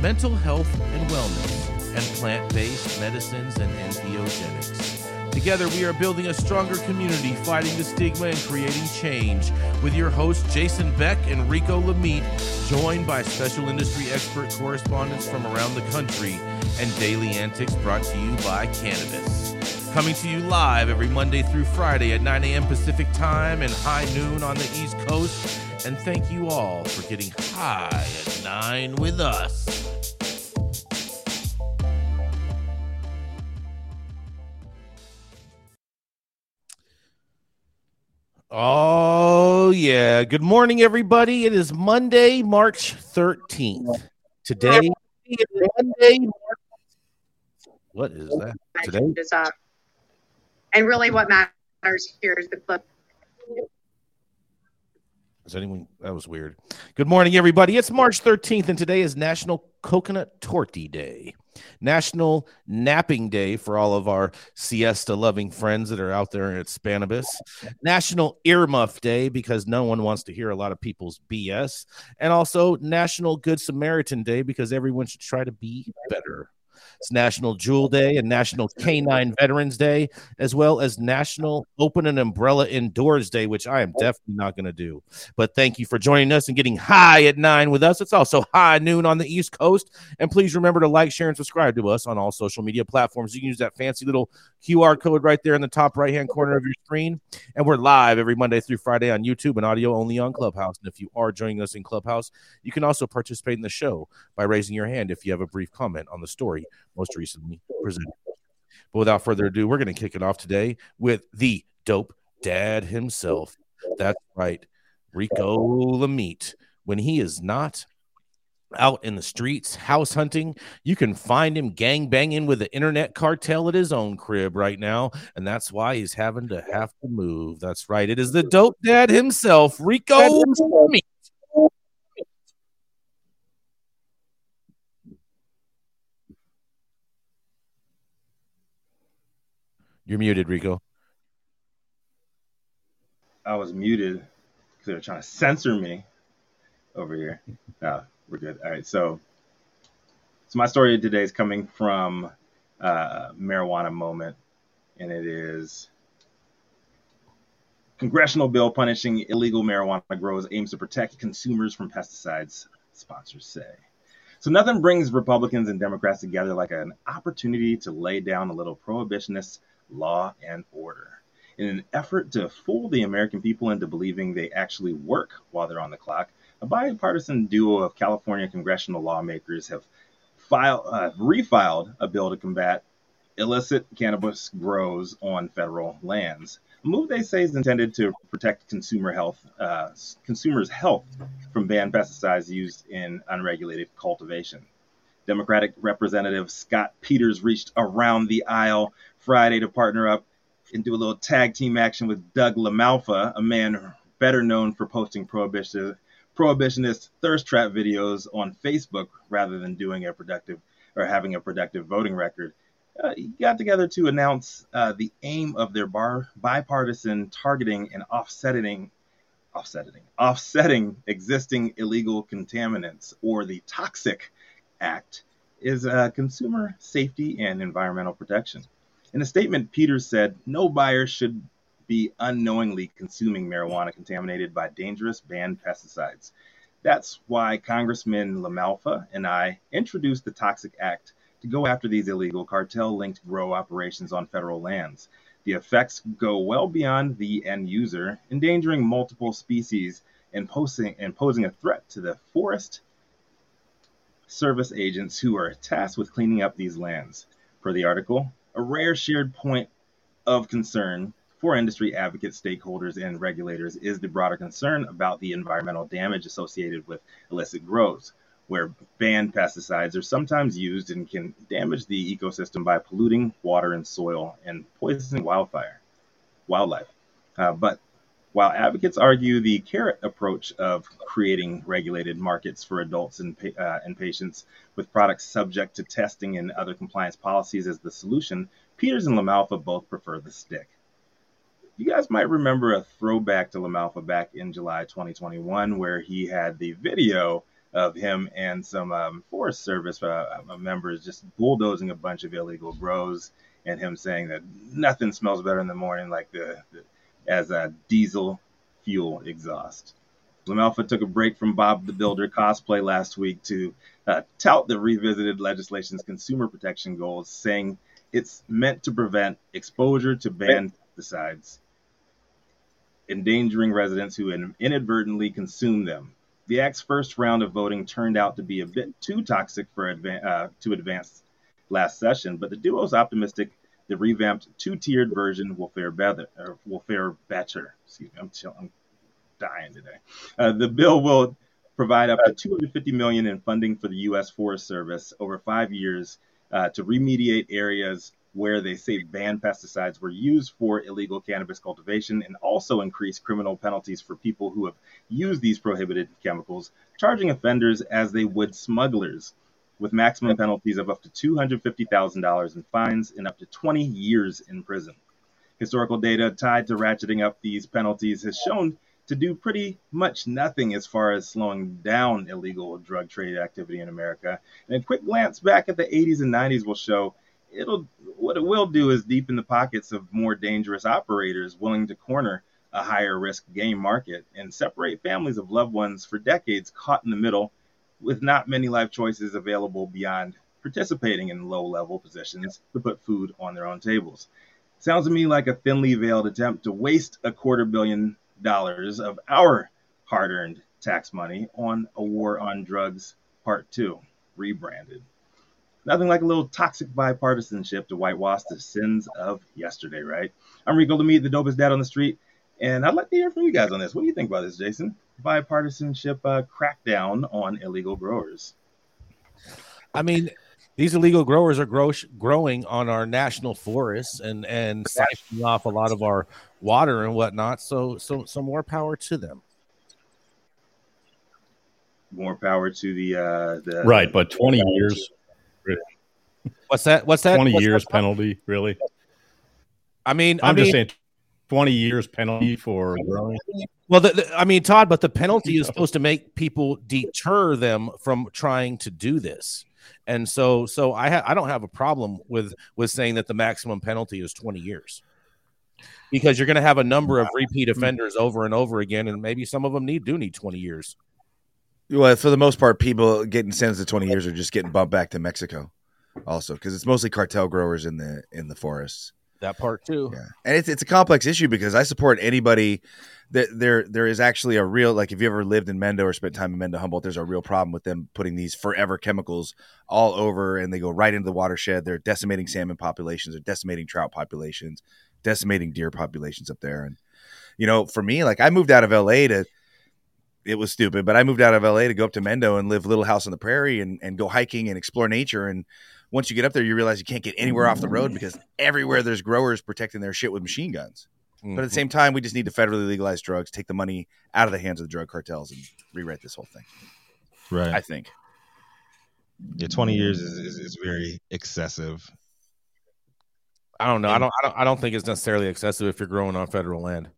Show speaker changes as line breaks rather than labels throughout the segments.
mental health and wellness, and plant based medicines and entheogenics. Together, we are building a stronger community, fighting the stigma and creating change. With your hosts, Jason Beck and Rico Lamitte, joined by special industry expert correspondents from around the country, and daily antics brought to you by Cannabis. Coming to you live every Monday through Friday at 9 a.m. Pacific Time and high noon on the East Coast. And thank you all for getting high at 9 with us. Oh, yeah. Good morning, everybody. It is Monday, March 13th. Today is Monday. What is that? Today?
Uh, and really, what matters here is the clip.
Is anyone? That was weird. Good morning, everybody. It's March 13th, and today is National Coconut Torty Day. National Napping Day for all of our siesta loving friends that are out there at Spanibus. National Earmuff Day because no one wants to hear a lot of people's BS. And also National Good Samaritan Day because everyone should try to be better. It's National Jewel Day and National Canine Veterans Day, as well as National Open an Umbrella Indoors Day, which I am definitely not going to do. But thank you for joining us and getting high at nine with us. It's also high noon on the East Coast. And please remember to like, share, and subscribe to us on all social media platforms. You can use that fancy little QR code right there in the top right hand corner of your screen. And we're live every Monday through Friday on YouTube and audio only on Clubhouse. And if you are joining us in Clubhouse, you can also participate in the show by raising your hand if you have a brief comment on the story most recently presented. But without further ado, we're going to kick it off today with the dope dad himself. That's right, Rico Lamitte. When he is not out in the streets house hunting, you can find him gang banging with the internet cartel at his own crib right now, and that's why he's having to have to move. That's right, it is the dope dad himself, Rico You're muted, Rico.
I was muted because they were trying to censor me over here. No, we're good. All right, so so my story today is coming from uh, marijuana moment, and it is congressional bill punishing illegal marijuana grows aims to protect consumers from pesticides. Sponsors say. So nothing brings Republicans and Democrats together like an opportunity to lay down a little prohibitionist law and order. In an effort to fool the American people into believing they actually work while they're on the clock, a bipartisan duo of California congressional lawmakers have filed, uh, refiled a bill to combat illicit cannabis grows on federal lands. A move they say is intended to protect consumer health, uh, consumers' health from banned pesticides used in unregulated cultivation. Democratic Representative Scott Peters reached around the aisle Friday to partner up and do a little tag team action with Doug LaMalfa, a man better known for posting prohibition, prohibitionist thirst trap videos on Facebook rather than doing a productive or having a productive voting record. Uh, he got together to announce uh, the aim of their bar, bipartisan targeting and offsetting offsetting offsetting existing illegal contaminants or the toxic act is uh, consumer safety and environmental protection in a statement, Peters said no buyer should be unknowingly consuming marijuana contaminated by dangerous banned pesticides. That's why Congressman LaMalfa and I introduced the Toxic Act to go after these illegal cartel linked grow operations on federal lands. The effects go well beyond the end user, endangering multiple species and, posing, and posing a threat to the forest service agents who are tasked with cleaning up these lands. Per the article, a rare shared point of concern for industry advocates, stakeholders, and regulators is the broader concern about the environmental damage associated with illicit grows. where banned pesticides are sometimes used and can damage the ecosystem by polluting water and soil and poisoning wildfire, wildlife. Uh, but while advocates argue the carrot approach of creating regulated markets for adults and, uh, and patients with products subject to testing and other compliance policies as the solution, Peters and LaMalfa both prefer the stick. You guys might remember a throwback to LaMalfa back in July 2021, where he had the video of him and some um, Forest Service uh, uh, members just bulldozing a bunch of illegal grows, and him saying that nothing smells better in the morning like the, the as a diesel fuel exhaust. LaMalfa took a break from Bob the Builder cosplay last week to uh, tout the revisited legislation's consumer protection goals, saying it's meant to prevent exposure to banned pesticides, endangering residents who inadvertently consume them. The act's first round of voting turned out to be a bit too toxic for uh, to advance last session, but the duo is optimistic the revamped two-tiered version will fare better. will fare better. Excuse me, I'm, chill, I'm dying today. Uh, the bill will provide up to 250 million in funding for the U.S. Forest Service over five years uh, to remediate areas where they say banned pesticides were used for illegal cannabis cultivation and also increase criminal penalties for people who have used these prohibited chemicals, charging offenders as they would smugglers, with maximum penalties of up to $250,000 in fines and up to 20 years in prison. Historical data tied to ratcheting up these penalties has shown to do pretty much nothing as far as slowing down illegal drug trade activity in America. And a quick glance back at the 80s and 90s will show it'll what it will do is deepen the pockets of more dangerous operators willing to corner a higher risk game market and separate families of loved ones for decades caught in the middle with not many life choices available beyond participating in low level positions to put food on their own tables. Sounds to me like a thinly veiled attempt to waste a quarter billion dollars of our hard earned tax money on a war on drugs part two, rebranded. Nothing like a little toxic bipartisanship to whitewash the sins of yesterday, right? I'm Rico Lamitte, the dopest dad on the street, and I'd like to hear from you guys on this. What do you think about this, Jason? Bipartisanship uh, crackdown on illegal growers.
I mean, these illegal growers are grow- growing on our national forests and and siphoning off a lot of our water and whatnot. So so so more power to them.
More power to the uh, the
right, but twenty years
What's that? What's that?
20
What's
years
that?
penalty, really?
I mean,
I'm
I mean,
just saying 20 years penalty for growing.
well, the, the, I mean, Todd, but the penalty is supposed to make people deter them from trying to do this. And so, so I ha- I don't have a problem with with saying that the maximum penalty is 20 years. Because you're going to have a number of repeat offenders over and over again, and maybe some of them need do need 20 years.
Well, for the most part, people getting sentenced to 20 years are just getting bumped back to Mexico, also because it's mostly cartel growers in the in the forests.
That part too.
Yeah, and it's it's a complex issue because I support anybody that there there is actually a real like if you ever lived in Mendo or spent time in Mendo Humboldt, there's a real problem with them putting these forever chemicals all over and they go right into the watershed. They're decimating salmon populations, they're decimating trout populations, decimating deer populations up there. And you know, for me, like I moved out of LA to it was stupid, but I moved out of LA to go up to Mendo and live little house on the prairie and, and go hiking and explore nature. And once you get up there, you realize you can't get anywhere off the road because mm-hmm. everywhere there's growers protecting their shit with machine guns. But at the same mm-hmm. time, we just need to federally legalize drugs, take the money out of the hands of the drug cartels, and rewrite this whole thing.
Right.
I think.
yeah, 20 years is, is, is very excessive.
I don't know. I don't, I don't. I don't think it's necessarily excessive if you're growing on federal land,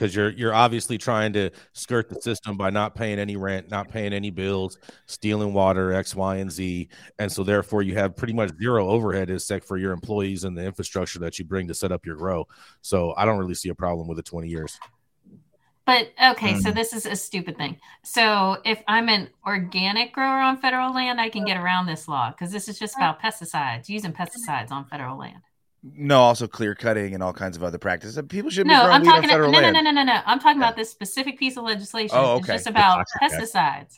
because you're you're obviously trying to skirt the system by not paying any rent, not paying any bills, stealing water, X, Y, and Z, and so therefore you have pretty much zero overhead except for your employees and the infrastructure that you bring to set up your grow. So I don't really see a problem with the 20 years.
But okay, so hmm. this is a stupid thing. So if I'm an organic grower on federal land, I can get around this law because this is just about pesticides, using pesticides on federal land.
No, also clear cutting and all kinds of other practices. People should be
No,
growing
I'm
weed on
talking no,
federal
no, no,
land.
no, no, no, no. I'm talking
Yeah.
about this specific piece of legislation.
Oh,
It's
okay.
just about
toxic gas.
pesticides.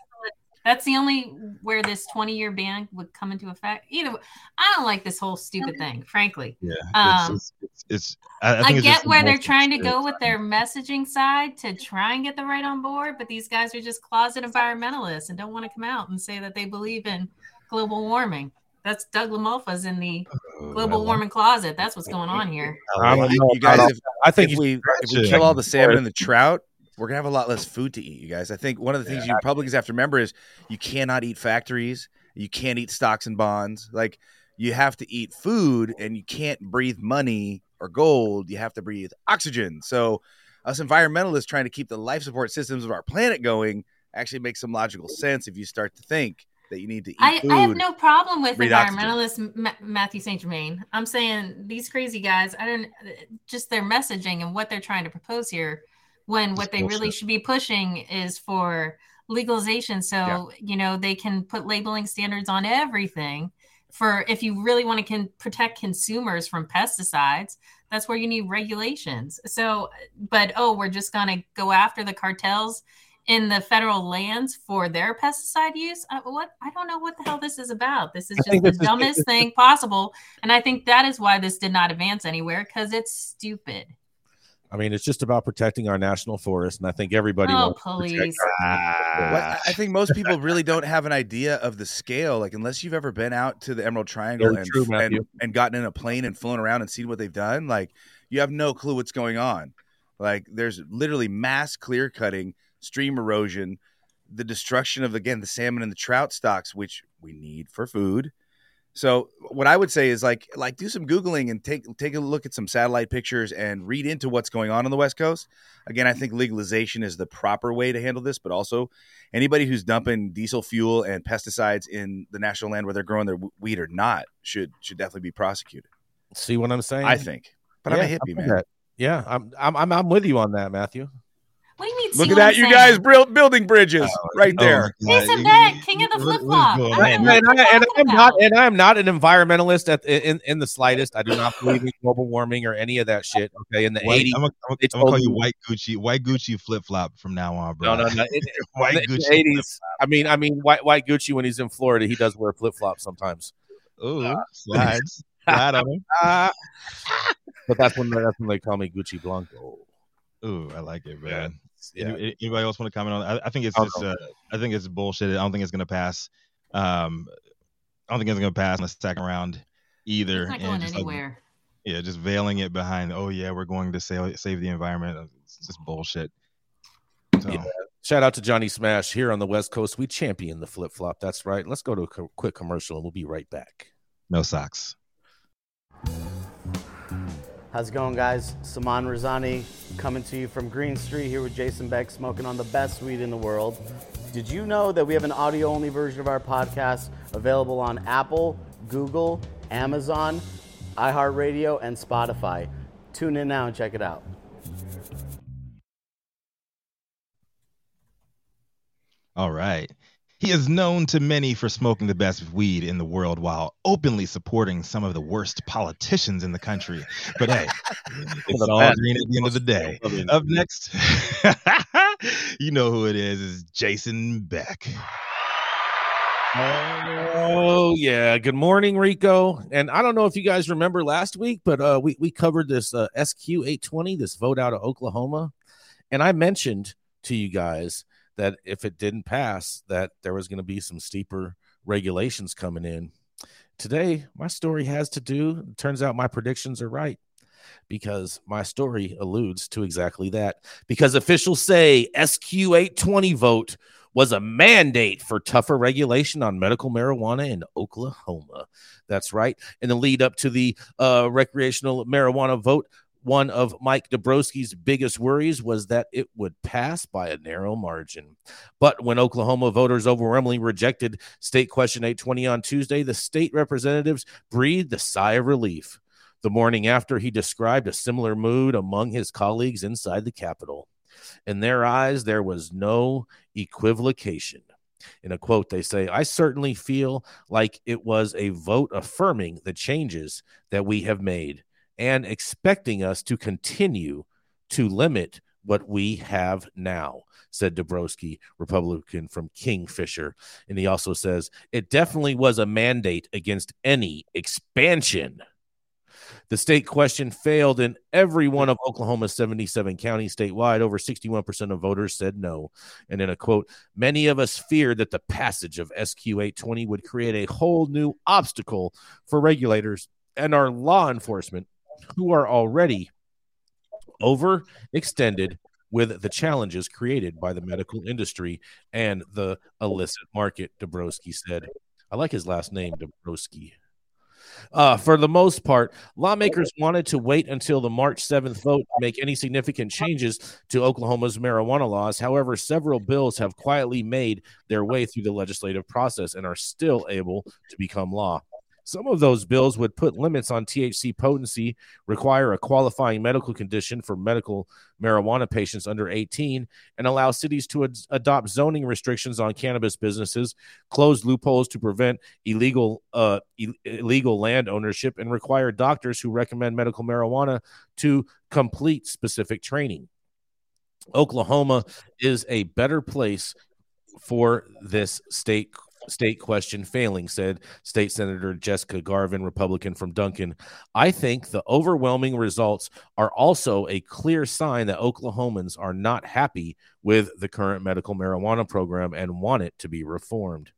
That's the only where this 20 year ban would come into effect. Either way, I don't like this whole stupid thing, frankly.
Yeah,
Um,
it's, it's, it's, I, I
I,
think it's
get
just the
where they're trying to go with their messaging side to try and get the right on board, but these guys are just closet environmentalists and don't want to come out and say that they believe in global warming. That's Doug LaMalfa's in the
Oh,
global
I
warming closet. That's what's going on here.
I don't know
you guys, if,
I think
if we if we kill all the salmon and the trout, we're gonna have a lot less food to eat, you guys. I think one of the things you Republicans have to remember is you cannot eat factories, you can't eat stocks and bonds. Like you have to eat food, and you can't breathe money or gold. You have to breathe oxygen. So, us environmentalists trying to keep the life support systems of our planet going actually makes some logical sense if you start to think that you need to eat
I,
food.
I have no problem with environmentalist Ma- Mathieu St. Germain. I'm saying these crazy guys, I don't just their messaging and what they're trying to propose here when what they really should be pushing is for legalization. So,
Yeah.
you know, they can put labeling standards on everything for if you really want to can protect consumers from pesticides, that's where you need regulations. So, but oh, we're just going to go after the cartels in the federal lands for their pesticide use. Uh, what I don't know what the hell this is about. This is just the
this is-
dumbest thing possible, and I think that is why this did not advance anywhere because it's stupid.
I mean, it's just about protecting our national forest, and I think everybody
Oh,
wants to protect
please.
Well, I- I think most people really don't have an idea of the scale. Like, unless you've ever been out to the Emerald Triangle and,
true,
and and gotten in a plane and flown around and seen what they've done, like, you have no clue what's going on. Like, there's literally mass clear cutting, stream erosion, the destruction of again the salmon and the trout stocks, which we need for food. So, what I would say is like, like do some googling and take take a look at some satellite pictures and read into what's going on on the West Coast. Again, I think legalization is the proper way to handle this, but also anybody who's dumping diesel fuel and pesticides in the national land where they're growing their weed or not should should definitely be prosecuted.
See what I'm saying?
I think. But
Yeah,
I'm a hippie, man.
that. Yeah, I'm, I'm I'm I'm with you on that, Matthew.
What do you mean?
Look at that, you
saying?
guys bril- building bridges oh, right
Oh,
there.
my God.
Jason
You-
Beck,
you-
king of the flip-flop.
what's
I
going
don't
on?
know
And,
what
I,
you're
and
talking
I'm not and I'm not an environmentalist at in, in the slightest. I do not believe in global warming or any of that shit. Okay, in the
White,
80s.
I'm gonna I'm
they
gonna call you
you-
white Gucci, white Gucci flip flop from now on, bro.
No, no, no. In,
white
in the
Gucci.
80s. I mean, I mean, white white Gucci when he's in Florida, he does wear flip flops sometimes.
Ooh, uh, slides, slide on him.
But that's when that's when they call me Gucci Blanco.
Ooh, I like it, man.
Yeah.
Any- Anybody else want to comment on? it? I, I think it's
Oh,
just. Uh, I think it's bullshit. I don't think it's gonna pass. Um, I don't think it's gonna pass in the second round either.
It's not going
just, like,
anywhere.
yeah, just veiling it behind. Oh yeah, we're going to save save the environment. It's just bullshit. So,
Yeah. Shout out to Johnny Smash here on the West Coast. We champion the flip flop. That's right. Let's go to a co- quick commercial and we'll be right back.
no socks.
How's it going, guys? Saman Razani coming to you from Green Street here with Jason Beck, smoking on the best weed in the world. Did you know that we have an audio only version of our podcast available on Apple, Google, Amazon, iHeartRadio, and Spotify? Tune in now and check it out.
All right. He is known to many for smoking the best weed in the world while openly supporting some of the worst politicians in the country. But hey, it's all green at the end of the day. Up next, you know who it is, is Jason Beck.
Oh yeah. Good morning, Rico. And I don't know if you guys remember last week, but uh, we we covered this uh, SQ 820, this vote out of Oklahoma, and I mentioned to you guys that if it didn't pass, that there was going to be some steeper regulations coming in. Today, my story has to do. Turns out my predictions are right because my story alludes to exactly that. Because officials say SQ 820 vote was a mandate for tougher regulation on medical marijuana in Oklahoma. That's right. In the lead up to the uh, recreational marijuana vote, one of Mike Dabrowski's biggest worries was that it would pass by a narrow margin. But when Oklahoma voters overwhelmingly rejected State Question 820 on Tuesday, the state representatives breathed a sigh of relief. The morning after, he described a similar mood among his colleagues inside the Capitol. In their eyes, there was no equivocation. In a quote, they say, I certainly feel like it was a vote affirming the changes that we have made and expecting us to continue to limit what we have now, said Dabrowski, Republican from Kingfisher. And he also says it definitely was a mandate against any expansion. The state question failed in every one of Oklahoma's 77 counties statewide. Over 61% of voters said no. And in a quote, many of us feared that the passage of SQ 820 would create a whole new obstacle for regulators and our law enforcement, who are already overextended with the challenges created by the medical industry and the illicit market, Dabrowski said. I like his last name, Dabrowski. Uh, for the most part, lawmakers wanted to wait until the March 7th vote to make any significant changes to Oklahoma's marijuana laws. However, several bills have quietly made their way through the legislative process and are still able to become law. Some of those bills would put limits on THC potency, require a qualifying medical condition for medical marijuana patients under 18, and allow cities to ad- adopt zoning restrictions on cannabis businesses, close loopholes to prevent illegal uh, Ill- illegal land ownership, and require doctors who recommend medical marijuana to complete specific training. Oklahoma is a better place for this state state question failing, said State Senator Jessica Garvin, Republican from Duncan. I think the overwhelming results are also a clear sign that Oklahomans are not happy with the current medical marijuana program and want it to be reformed.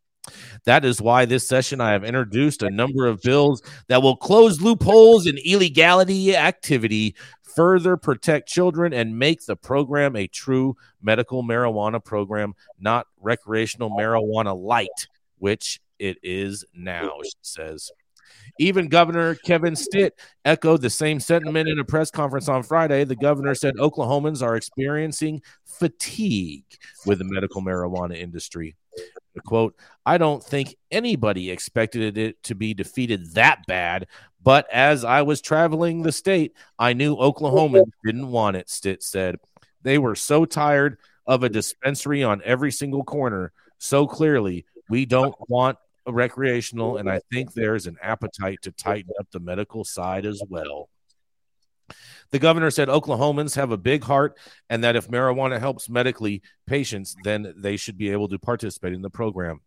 That is why this session I have introduced a number of bills that will close loopholes in illegality activity, further protect children, and make the program a true medical marijuana program, not recreational marijuana light, which it is now, she says. Even Governor Kevin Stitt echoed the same sentiment in a press conference on Friday. The governor said Oklahomans are experiencing fatigue with the medical marijuana industry. The quote, I don't think anybody expected it to be defeated that bad, but as I was traveling the state, I knew Oklahomans didn't want it, Stitt said. They were so tired of a dispensary on every single corner so clearly. We don't want a recreational, and I think there's an appetite to tighten up the medical side as well. The governor said Oklahomans have a big heart and that if marijuana helps medically patients, then they should be able to participate in the program.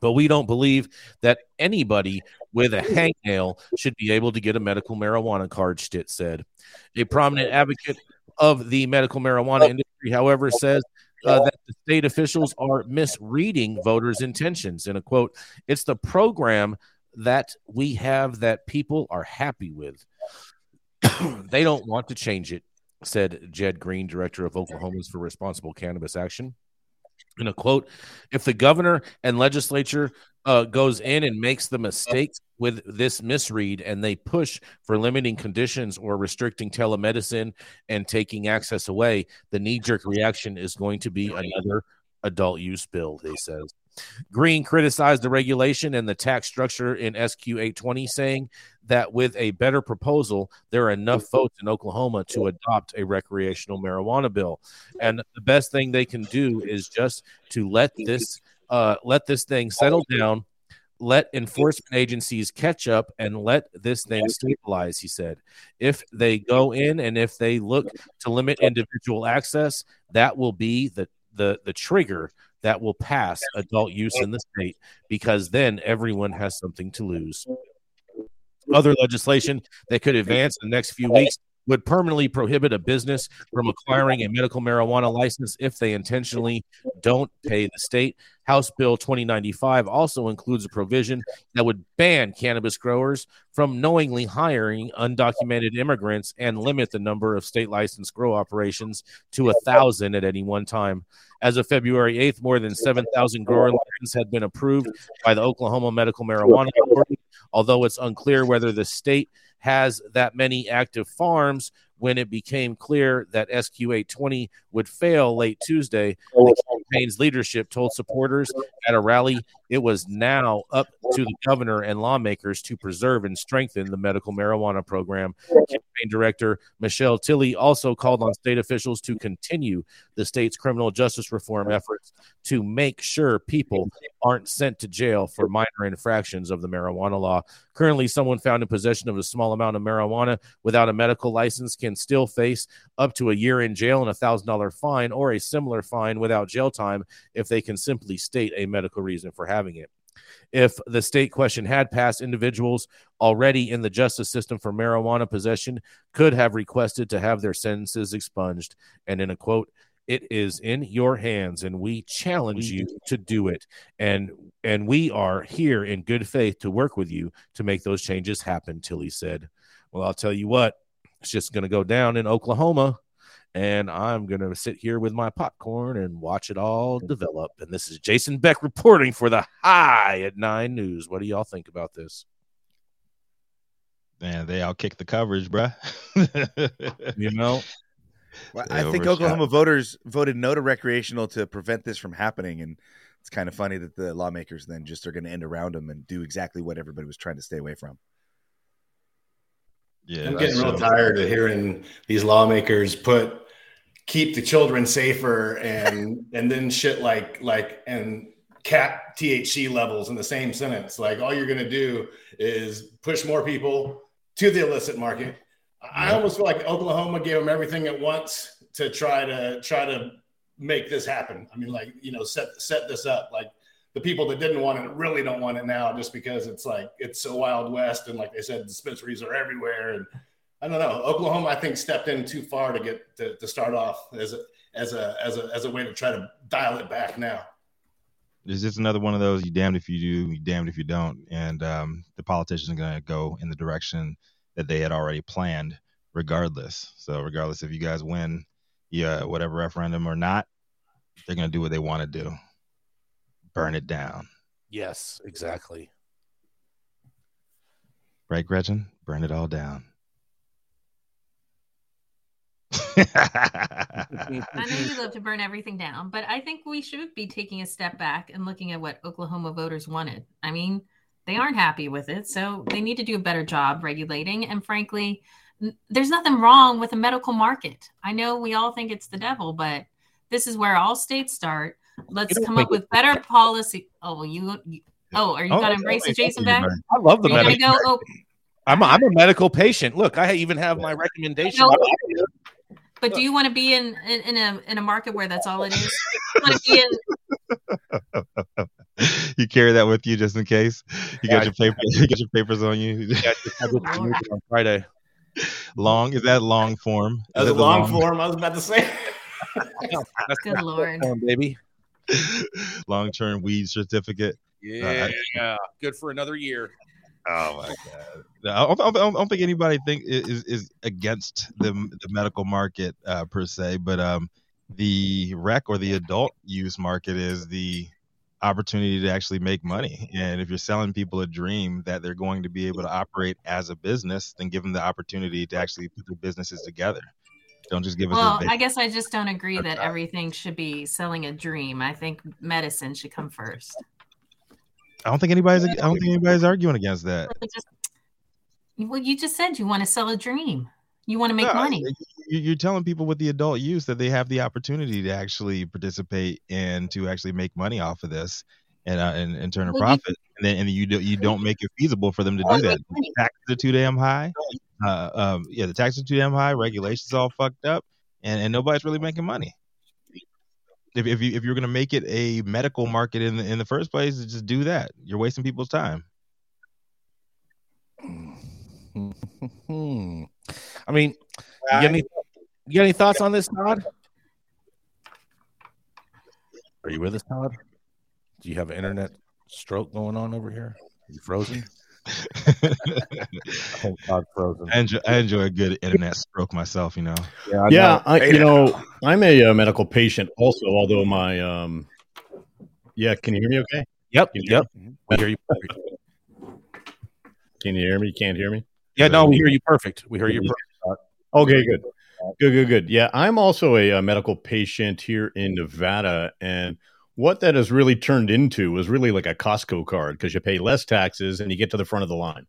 But we don't believe that anybody with a hangnail should be able to get a medical marijuana card, Stitt said. A prominent advocate of the medical marijuana oh. industry, however, says uh, that the state officials are misreading voters' intentions. In a quote, it's the program that we have that people are happy with. they don't want to change it, said Jed Green, director of Oklahomans for Responsible Cannabis Action. In a quote, if the governor and legislature uh, goes in and makes the mistakes with this misread and they push for limiting conditions or restricting telemedicine and taking access away, the knee jerk reaction is going to be another adult use bill, they says. Green criticized the regulation and the tax structure in SQ 820, saying that with a better proposal, there are enough votes in Oklahoma to adopt a recreational marijuana bill. And the best thing they can do is just to let this uh, let this thing settle down, let enforcement agencies catch up, and let this thing stabilize. He said, if they go in and if they look to limit individual access, that will be the the the trigger that will pass adult use in the state because then everyone has something to lose. Other legislation that could advance in the next few weeks would permanently prohibit a business from acquiring a medical marijuana license if they intentionally don't pay the state. House Bill 2095 also includes a provision that would ban cannabis growers from knowingly hiring undocumented immigrants and limit the number of state licensed grow operations to a thousand at any one time. As of February 8th, more than 7,000 grower licenses had been approved by the Oklahoma Medical Marijuana Authority, although it's unclear whether the state has that many active farms when it became clear that SQ 820 would fail late Tuesday. Oh, the campaign's leadership told supporters at a rally it was now up to the governor and lawmakers to preserve and strengthen the medical marijuana program. Campaign director Michelle Tilley also called on state officials to continue the state's criminal justice reform efforts to make sure people aren't sent to jail for minor infractions of the marijuana law. Currently, someone found in possession of a small amount of marijuana without a medical license can still face up to a year in jail and a thousand dollar fine or a similar fine without jail time if they can simply state a medical reason for having it. If the state question had passed, individuals already in the justice system for marijuana possession could have requested to have their sentences expunged. And in a quote, it is in your hands and we challenge you to do it and and we are here in good faith to work with you to make those changes happen tilley said well i'll tell you what it's just going to go down in oklahoma and i'm going to sit here with my popcorn and watch it all mm-hmm. develop and this is jason beck reporting for the high at nine news what do y'all think about this
Man, they all kicked the coverage, bruh.
you know
Well, I think
overshot.
Oklahoma voters voted no to recreational to prevent this from happening, and it's kind of funny that the lawmakers then just are going to end around them and do exactly what everybody was trying to stay away from.
yeah,
I'm getting
so-
real tired of hearing these lawmakers put keep the children safer and and then shit like like and cap THC levels in the same sentence. Like all you're gonna do is push more people to the illicit market. I almost feel like Oklahoma gave them everything at once to try to try to make this happen. I mean, like you know, set set this up. Like the people that didn't want it really don't want it now, just because it's like it's so wild west, and like they said, dispensaries are everywhere. And I don't know, Oklahoma, I think stepped in too far to get to, to start off as a as a as a as a way to try to dial it back now.
It's just another one of those you damned if you do, you damned if you don't. And um, the politicians are going to go in the direction that they had already planned, regardless. So, regardless if you guys win, yeah, whatever referendum or not, they're going to do what they want to do burn it down.
yes exactly
Right, Gretchen? Burn it all down.
I know you love to burn everything down, but I think we should be taking a step back and looking at what Oklahoma voters wanted. I mean, they aren't happy with it, so they need to do a better job regulating. And frankly, n- there's nothing wrong with a medical market. I know we all think it's the devil, but this is where all states start. Let's come up with better policy. Oh, well, you. you oh, are you
Oh,
going to
oh,
embrace it, Jason? Back?
i love the
You're going to
medical
go. Oh,
I'm a, I'm a medical patient look i even have my recommendation.
But do you want to be in, in in a in a market where that's all it is? You want to be in
you carry that with you just in case. You
Yeah,
got your paper. You got your papers on you.
Yeah, I just had this
Lord.
on friday
long is that long form? Is
As
that
a
the
long form, I was about to say.
That's
Good lord.
form, baby
long term weed certificate.
yeah good for another year
Oh my god! I, don't, I don't- think anybody think is is against the the medical market uh, per se, but um, the rec or the adult use market is the opportunity to actually make money. And if you're selling people a dream that they're going to be able to operate as a business, then give them the opportunity to actually put their businesses together. Don't just give us.
Well, I guess I just don't agree that everything should be selling a dream. I think medicine should come first.
I don't think anybody's. I don't think anybody's arguing against that.
Well, you just said you want to sell a dream. You want to make
No,
money.
you- You're telling people with the adult use that they have the opportunity to actually participate and to actually make money off of this and uh, and, and turn a
Well, you-
profit. and then and you do, you don't make it feasible for them to do that.
you-
Taxes are too damn high. Uh, um, yeah, the taxes are too damn high. Regulations all fucked up, and, and nobody's really making money. If if you if you're gonna make it a medical market in the in the first place, just do that. You're wasting people's time.
Hmm. I mean, you got, any, you got any thoughts on this, Todd? Are you with us, Todd? Do you have an internet stroke going on over here? Are you frozen? I think frozen.
I enjoy, I enjoy a good internet stroke myself. You know.
Yeah, I
Yeah,
know.
I, you know, I'm a, uh medical patient also, although my um, yeah, can you hear me? Okay,
Yep.
Can
Yep. We hear you.
Can you hear me? You can't hear me?
Yeah. No, we hear you perfect. We hear you perfect.
Okay, good. Good, good, good. Yeah, I'm also a, a medical patient here in Nevada, and what that has really turned into is really like a Costco card because you pay less taxes and you get to the front of the line,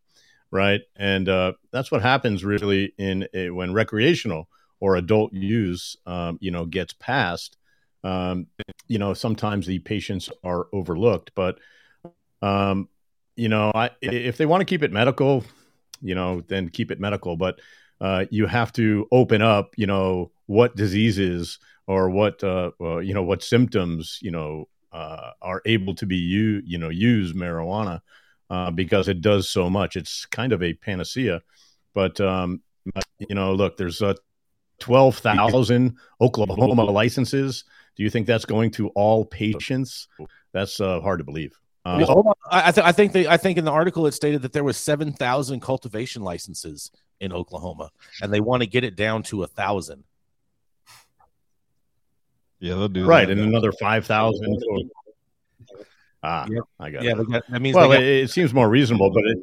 right? And uh, that's what happens really in a, when recreational or adult use, um, you know, gets passed. Um, you know, sometimes the patients are overlooked, but um, you know, I, if they want to keep it medical, you know, then keep it medical. But uh, you have to open up, you know, what diseases or what uh, uh, you know what symptoms you know uh, are able to be you you know use marijuana uh, because it does so much. It's kind of a panacea, but um, you know, look, there's uh, twelve thousand Oklahoma licenses. Do you think that's going to all patients? That's hard to believe.
On. I, th- I think I think in the article it stated that there was seven thousand cultivation licenses in Oklahoma, and they want to get it down to a thousand.
Yeah, they'll do that.
right,
that.
and another five thousand. Ah,
Yep.
I got
Yeah,
it.
they got, that means
Well,
got,
it, it seems more reasonable, but it,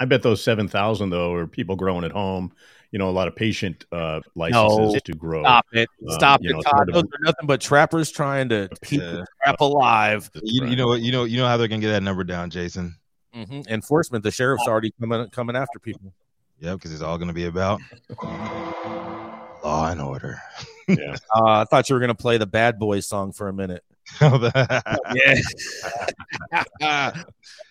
I bet those seven thousand though are people growing at home. You know, a lot of patient uh, licenses
No,
to grow.
stop it,
Um,
stop
you
it,
know,
Todd.
hard to-
Those are nothing but trappers trying to keep
Yeah.
the trap alive.
You, you know what? You know you know how they're gonna get that number down, Jason.
hmm Enforcement. The sheriff's already coming coming after people.
Yeah, because it's all gonna be about law and order.
Yeah.
Uh, I thought you were gonna play the Bad Boys song for a minute. Yeah. yeah,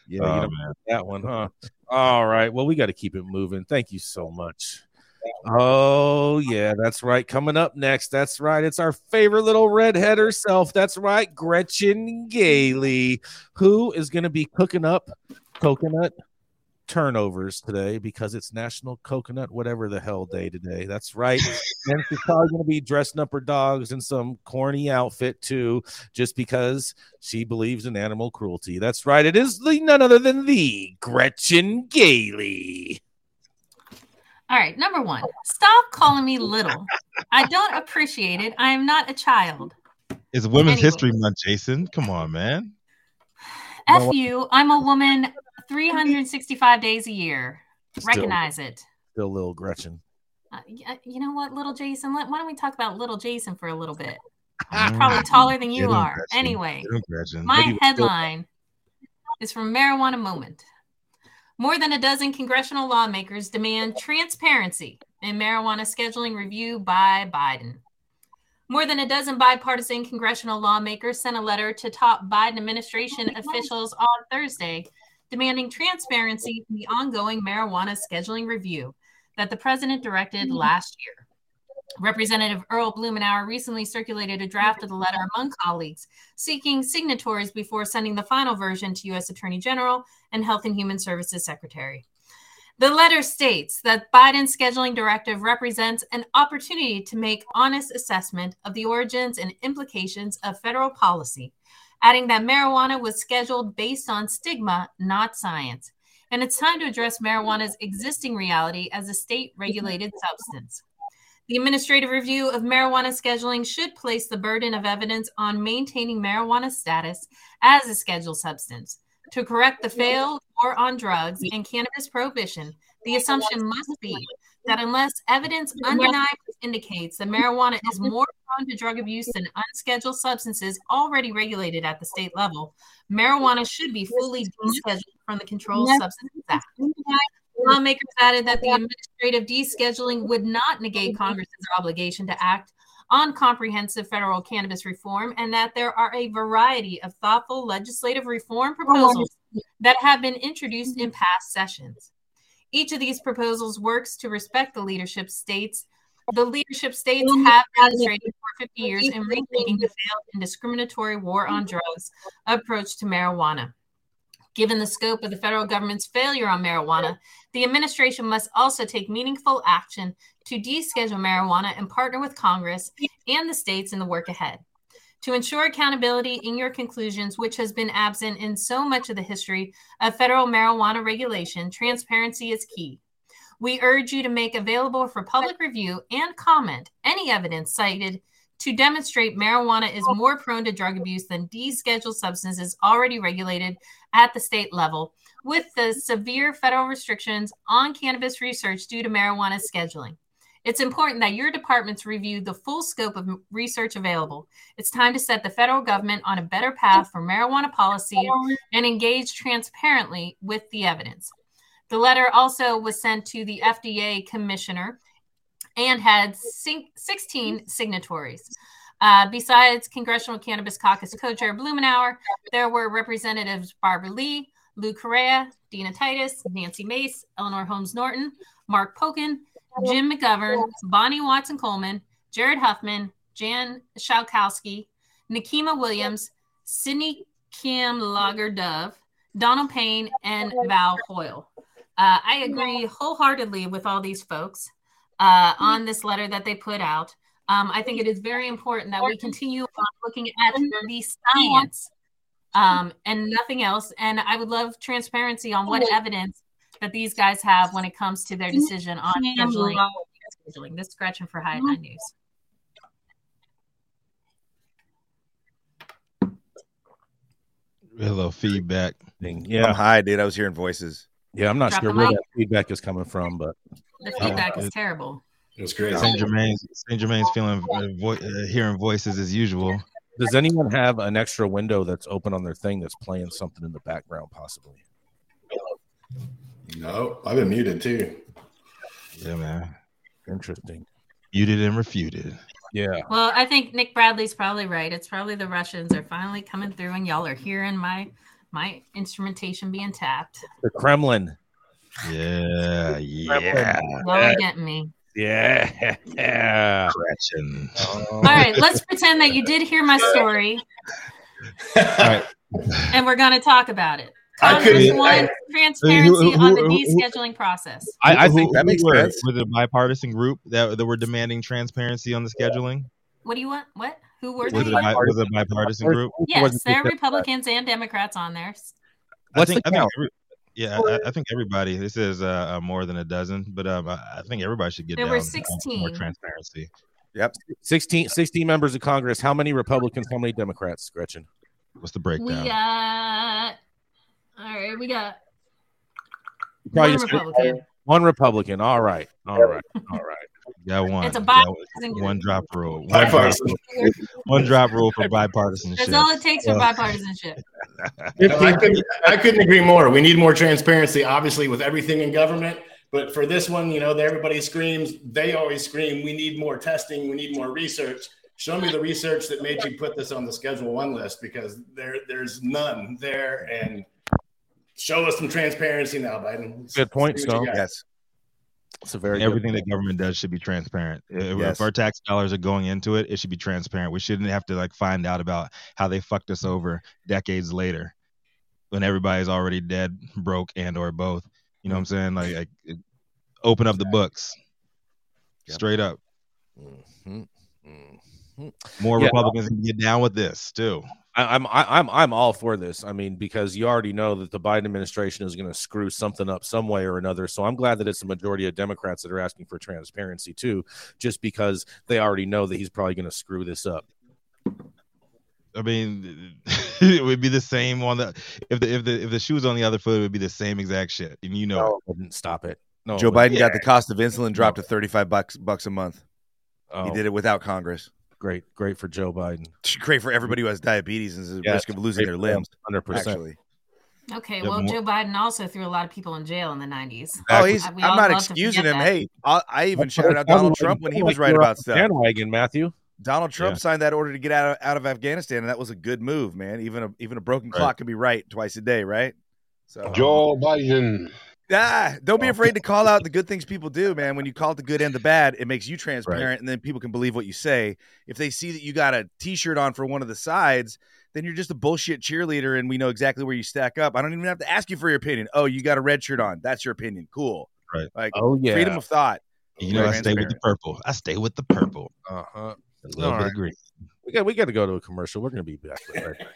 you
Oh,
know that one, huh? All right. Well, we got to keep it moving. Thank you so much. Oh, yeah, that's right. Coming up next, that's right. It's our favorite little redhead herself. That's right, Gretchen Gailey, who is going to be cooking up coconut turnovers today because it's National Coconut Whatever the Hell Day today. That's right. and she's probably going to be dressing up her dogs in some corny outfit too, just because she believes in animal cruelty. That's right. It is the none other than the Gretchen Gailey.
All right, number one, stop calling me little. I don't appreciate it. I am not a child.
It's Women's
Anyway.
History Month, Jason. Come on, man.
F you, I'm a woman 365 days a year.
Still-
Recognize it.
Still little Gretchen.
Uh, you know what, little Jason? Let, why don't we talk about little Jason for a little bit? I'm probably taller than you
Get
are.
Gretchen.
Anyway,
Get him, Gretchen.
my
Maybe still-
headline is from Marijuana Moment. More than a dozen congressional lawmakers demand transparency in marijuana scheduling review by Biden. More than a dozen bipartisan congressional lawmakers sent a letter to top Biden administration officials on Thursday demanding transparency in the ongoing marijuana scheduling review that the president directed mm-hmm. last year. Representative Earl Blumenauer recently circulated a draft of the letter among colleagues, seeking signatories before sending the final version to U.S. Attorney General and Health and Human Services Secretary. The letter states that Biden's scheduling directive represents an opportunity to make honest assessment of the origins and implications of federal policy, adding that marijuana was scheduled based on stigma, not science. And it's time to address marijuana's existing reality as a state regulated substance. The administrative review of marijuana scheduling should place the burden of evidence on maintaining marijuana status as a scheduled substance. To correct the failed war on drugs and cannabis prohibition, the assumption must be that unless evidence undeniably indicates that marijuana is more prone to drug abuse than unscheduled substances already regulated at the state level, marijuana should be fully descheduled from the Controlled Substances Act. Lawmakers added that the administrative descheduling would not negate Congress's obligation to act on comprehensive federal cannabis reform and that there are a variety of thoughtful legislative reform proposals that have been introduced in mm-hmm. past sessions. Each of these proposals works to respect the leadership states. The leadership states have demonstrated for 50 years in rethinking the failed and discriminatory war on mm-hmm. drugs approach to marijuana. Given the scope of the federal government's failure on marijuana, the administration must also take meaningful action to deschedule marijuana and partner with Congress and the states in the work ahead. To ensure accountability in your conclusions, which has been absent in so much of the history of federal marijuana regulation, transparency is key. We urge you to make available for public review and comment any evidence cited to demonstrate marijuana is more prone to drug abuse than descheduled substances already regulated at the state level, with the severe federal restrictions on cannabis research due to marijuana scheduling. It's important that your departments review the full scope of research available. It's time to set the federal government on a better path for marijuana policy and engage transparently with the evidence. The letter also was sent to the FDA commissioner and had 16 signatories. Uh, besides Congressional Cannabis Caucus co-chair Blumenauer, there were representatives Barbara Lee, Lou Correa, Dina Titus, Nancy Mace, Eleanor Holmes Norton, Mark Pocan, Jim McGovern, Bonnie Watson Coleman, Jared Huffman, Jan Schakowsky, Nikema Williams, Sydney Kamlager-Dove, Donald Payne, and Val Hoyle. Uh, I agree wholeheartedly with all these folks uh, on this letter that they put out. Um, I think it is very important that we continue on looking at the science um, and nothing else. And I would love transparency on what evidence that these guys have when it comes to their decision on scheduling. scheduling. This is Gretchen for High Nine News.
Hello, feedback.
Yeah,
I'm high, dude. I was hearing voices.
Yeah, I'm not
Drop
sure where
mic.
that feedback is coming from, but
The feedback is terrible.
It was great.
Saint Germain's Saint Germain's feeling uh, vo- uh, hearing voices as usual.
does anyone have an extra window that's open on their thing that's playing something in the background, possibly?
No, I've been muted too.
Yeah, man.
Interesting.
Muted and refuted.
Yeah.
Well, I think Nick Bradley's probably right. It's probably the Russians are finally coming through, and y'all are hearing my my instrumentation being tapped.
The Kremlin.
Yeah, yeah.
Y'all are getting me.
Yeah. Yeah.
Gretchen.
All right, let's pretend that you did hear my story,
All right.
and we're going to talk about it.
I
Congress
couldn't-
wants
I-
transparency
Who- who-
on the
who- who-
descheduling process.
I, I think
that makes
were,
sense.
Was it a bipartisan group that, that were demanding transparency on the scheduling?
What do you want? What? Who were
Was it, a, bi- was it a bipartisan group?
Yes, there are Republicans and Democrats on there.
I
What's
think,
the
I think
count?
every, yeah, I, I think everybody. This is uh, uh, more than a dozen, but um, I, I think everybody should get
There
down
were
on some more
16.
transparency.
16, 16 members of Congress. How many Republicans? How many Democrats, Gretchen?
What's the breakdown?
We
breakdown?
got. All right, we got
Probably
one Republican.
One Republican. All right. All right. All right.
Got one.
It's a bipartisan group.
one drop rule. One,
Bipartisan.
one drop rule for bipartisanship.
That's all it takes for
uh,
bipartisanship.
I couldn't, I couldn't agree more. We need more transparency, obviously, with everything in government. But for this one, you know, everybody screams, they always scream, we need more testing, we need more research. Show me the research that made you put this on the Schedule One list because there, there's none there. And show us some transparency now, Biden.
Good point,
See
Stone.
Yes.
It's a very
Everything
good
that government does should be transparent. If,
Yes.
if our tax dollars are going into it, it should be transparent. We shouldn't have to like find out about how they fucked us over decades later, when everybody's already dead, broke, and or both. You know what I'm saying? Like, like open up the books,
Yep.
straight up.
Mhm. Mhm.
More
Yeah.
Republicans can get down with this too.
I, I'm I, I'm I'm all for this. I mean, because you already know that the Biden administration is going to screw something up some way or another. So I'm glad that it's a majority of Democrats that are asking for transparency too, just because they already know that he's probably going to screw this up.
I mean, it would be the same on the if the if the if the shoe was on the other foot, it would be the same exact shit, and you know.
No, it wouldn't stop it. No,
Joe
it wouldn't.
Biden got the cost of insulin dropped to 35 bucks bucks a month.
Oh,
He did it without Congress.
Great, great for Joe Biden.
It's great for everybody who has diabetes and is at
Yeah,
risk of losing their limbs.
Hundred percent.
Okay, well,
more-
Joe Biden also threw a lot of people in jail in the 90s.
oh, he's.
We
I'm not excusing him.
that.
Hey, I, I even shouted out Donald Trump when he was right about stuff.
Bandwagon, Mathieu.
Donald Trump
Yeah.
signed that order to get out of, out of Afghanistan, and that was a good move, man. Even a even a broken
Right.
clock can be right twice a day, right? So
Joe Biden.
Ah, don't be
Oh.
afraid to call out the good things people do, man. When you call it the good and the bad, it makes you transparent, and then people can believe what you say. If they see that you got a T-shirt on for one of the sides, then you're just a bullshit cheerleader, and we know exactly where you stack up. I don't even have to ask you for your opinion. Oh, you got a red shirt on. That's your opinion. Cool.
Right.
Like
Oh yeah.
freedom of thought.
You know, I stay with the purple. I stay with the purple.
Uh huh.
A little
All
bit
right.
of green.
We got we got to go to a commercial. We're going to be back. Right back,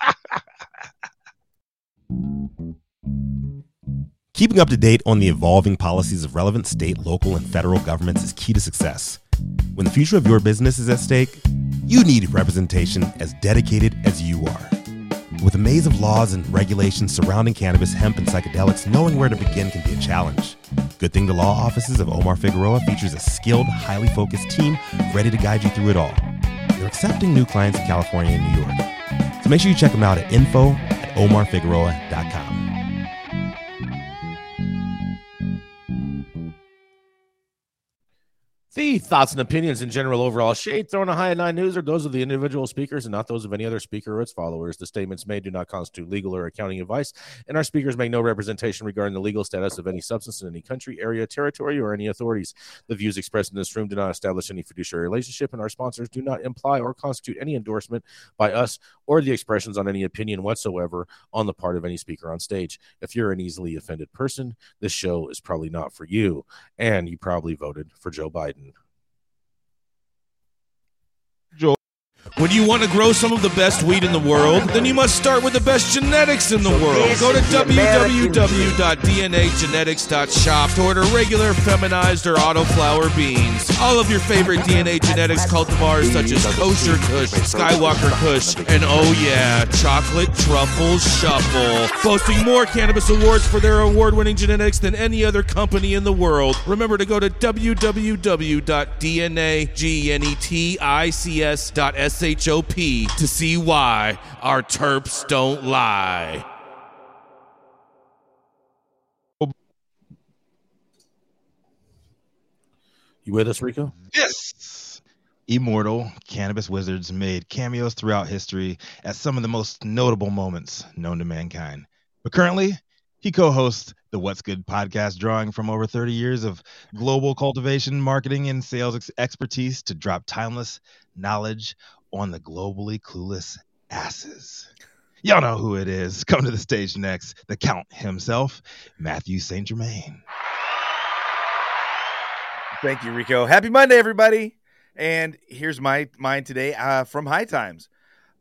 everybody.
Keeping up to date on the evolving policies of relevant state, local, and federal governments is key to success. When the future of your business is at stake, you need representation as dedicated as you are. With a maze of laws and regulations surrounding cannabis, hemp, and psychedelics, knowing where to begin can be a challenge. Good Thing the Law offices of Omar Figueroa features a skilled, highly focused team ready to guide you through it all. They're accepting new clients in California and New York. So make sure you check them out at info at omarfigueroa.com.
The thoughts and opinions in general overall shade thrown on High at Nine News are those of the individual speakers and not those of any other speaker or its followers. The statements made do not constitute legal or accounting advice, and our speakers make no representation regarding the legal status of any substance in any country, area, territory, or any authorities. The views expressed in this room do not establish any fiduciary relationship, and our sponsors do not imply or constitute any endorsement by us or the expressions on any opinion whatsoever on the part of any speaker on stage. If you're an easily offended person, this show is probably not for you, and you probably voted for Joe Biden. When you want to grow some of the best weed in the world, then you must start with the best genetics in the world. Go to www.dnagenetics.shop to order regular, feminized, or autoflower beans. All of your favorite DNA genetics cultivars such as Kosher Kush, Skywalker Kush, and oh yeah, Chocolate Truffle Shuffle. Boasting more cannabis awards for their award-winning genetics than any other company in the world. Remember to go to www.dnagenetics.shop to see why our terps don't lie. You with us, Rico?
Yes. Immortal cannabis wizards made cameos throughout history at some of the most notable moments known to mankind. But currently, he co hosts the What's Good podcast, drawing from over 30 years of global cultivation, marketing, and sales ex- expertise to drop timeless knowledge on the globally clueless asses. Y'all know who it is. Come to the stage next, the Count himself, Mathieu St. Germain.
Thank you, Rico. Happy Monday, everybody. And here's my mine today uh, from High Times.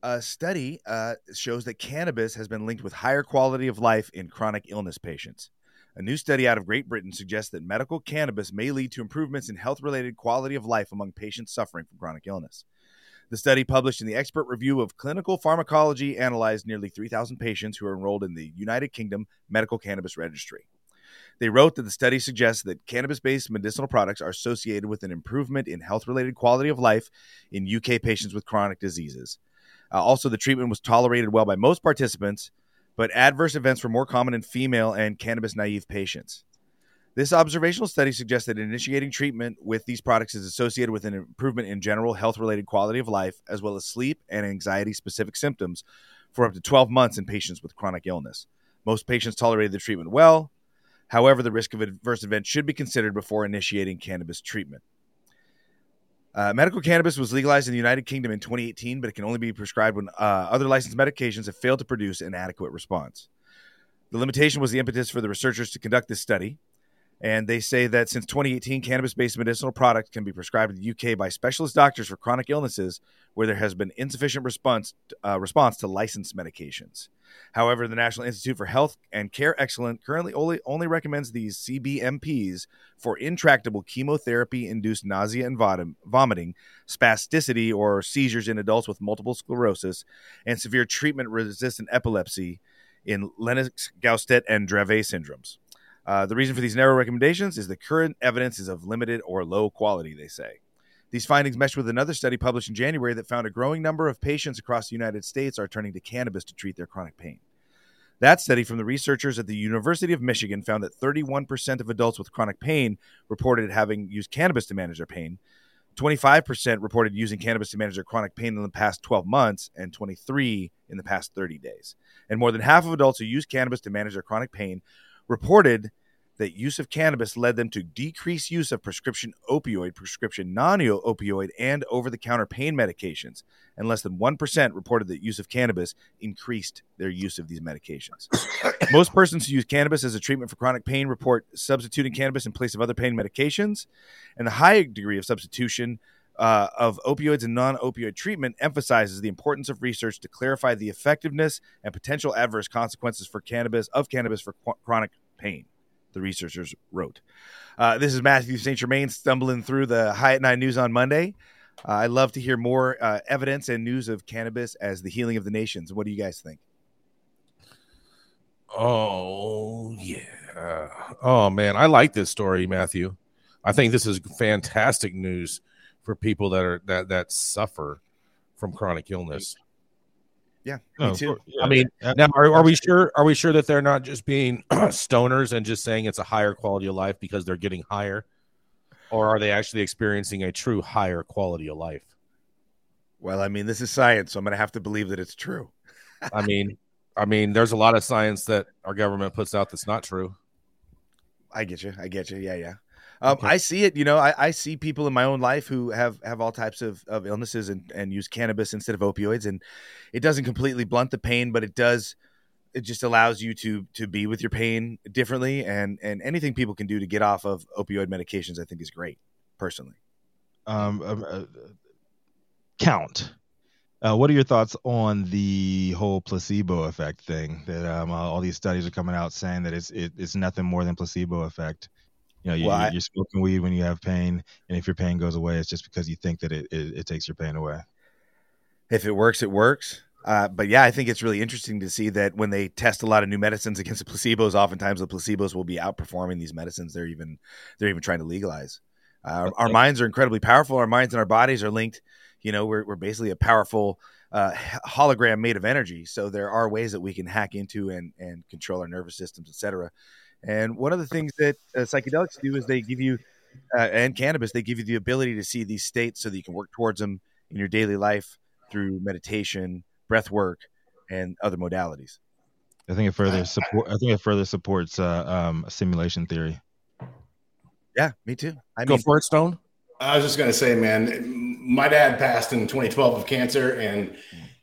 A study uh, shows that cannabis has been linked with higher quality of life in chronic illness patients. A new study out of Great Britain suggests that medical cannabis may lead to improvements in health related quality of life among patients suffering from chronic illness. The study, published in the Expert Review of Clinical Pharmacology, analyzed nearly 3,000 patients who are enrolled in the United Kingdom Medical Cannabis Registry. They wrote that the study suggests that cannabis based medicinal products are associated with an improvement in health related quality of life in UK patients with chronic diseases. Uh, also, the treatment was tolerated well by most participants, but adverse events were more common in female and cannabis naive patients. This observational study suggests that initiating treatment with these products is associated with an improvement in general health related quality of life, as well as sleep and anxiety specific symptoms for up to 12 months in patients with chronic illness. Most patients tolerated the treatment well. However, the risk of adverse events should be considered before initiating cannabis treatment. Uh, medical cannabis was legalized in the United Kingdom in 2018, but it can only be prescribed when uh, other licensed medications have failed to produce an adequate response. The limitation was the impetus for the researchers to conduct this study. And they say that since 2018, cannabis based medicinal products can be prescribed in the UK by specialist doctors for chronic illnesses where there has been insufficient response, uh, response to licensed medications. However, the National Institute for Health and Care Excellence currently only, only recommends these CBMPs for intractable chemotherapy induced nausea and vom- vomiting, spasticity or seizures in adults with multiple sclerosis, and severe treatment resistant epilepsy in Lennox Gastaut and Dravet syndromes. Uh, the reason for these narrow recommendations is the current evidence is of limited or low quality, they say. These findings mesh with another study published in January that found a growing number of patients across the United States are turning to cannabis to treat their chronic pain. That study from the researchers at the University of Michigan found that 31% of adults with chronic pain reported having used cannabis to manage their pain. 25% reported using cannabis to manage their chronic pain in the past 12 months and 23 in the past 30 days. And more than half of adults who use cannabis to manage their chronic pain reported that use of cannabis led them to decrease use of prescription opioid, prescription non opioid, and over the counter pain medications. And less than 1% reported that use of cannabis increased their use of these medications. Most persons who use cannabis as a treatment for chronic pain report substituting cannabis in place of other pain medications. And the high degree of substitution uh, of opioids and non opioid treatment emphasizes the importance of research to clarify the effectiveness and potential adverse consequences for cannabis of cannabis for qu- chronic pain the researchers wrote. Uh, this is Mathieu St. Germain stumbling through the High at Nine News on Monday. Uh, I love to hear more uh, evidence and news of cannabis as the healing of the nations. What do you guys think?
Oh yeah. Oh man, I like this story, Mathieu. I think this is fantastic news for people that are that that suffer from chronic illness.
Yeah,
No,
me too.
yeah.
I mean, now are, are we sure? Are we sure that they're not just being stoners and just saying it's a higher quality of life because they're getting higher, or are they actually experiencing a true higher quality of life?
Well, I mean, this is science, so I'm going to have to believe that it's true.
I mean, I mean, there's a lot of science that our government puts out that's not true.
I get you. I get you. Yeah, yeah. Um,
Okay.
I see it. You know, I, I see people in my own life who have have all types of, of illnesses and, and use cannabis instead of opioids, and it doesn't completely blunt the pain, but it does. It just allows you to to be with your pain differently, and and anything people can do to get off of opioid medications, I think, is great. Personally,
um, um, uh, count. Uh, what are your thoughts on the whole placebo effect thing? That um, all these studies are coming out saying that it's it, it's nothing more than placebo effect. You know, you,
Well,
you're smoking weed when you have pain, and if your pain goes away, it's just because you think that it, it, it takes your pain away.
if it works, it works. Uh, but yeah, I think it's really interesting to see that when they test a lot of new medicines against the placebos, oftentimes the placebos will be outperforming these medicines. They're even they're even trying to legalize. Uh, our minds are incredibly powerful. Our minds and our bodies are linked. You know, we're we're basically a powerful uh, hologram made of energy. So there are ways that we can hack into and and control our nervous systems, etc. And one of the things that uh, psychedelics do is they give you uh, and cannabis they give you the ability to see these states so that you can work towards them in your daily life through meditation, breath work, and other modalities.
I think it further support. I think it further supports uh, um, simulation theory.
Yeah, me too. I
Go
mean,
for it, Stone.
I was just going to say, man, my dad passed in 2012 of cancer, and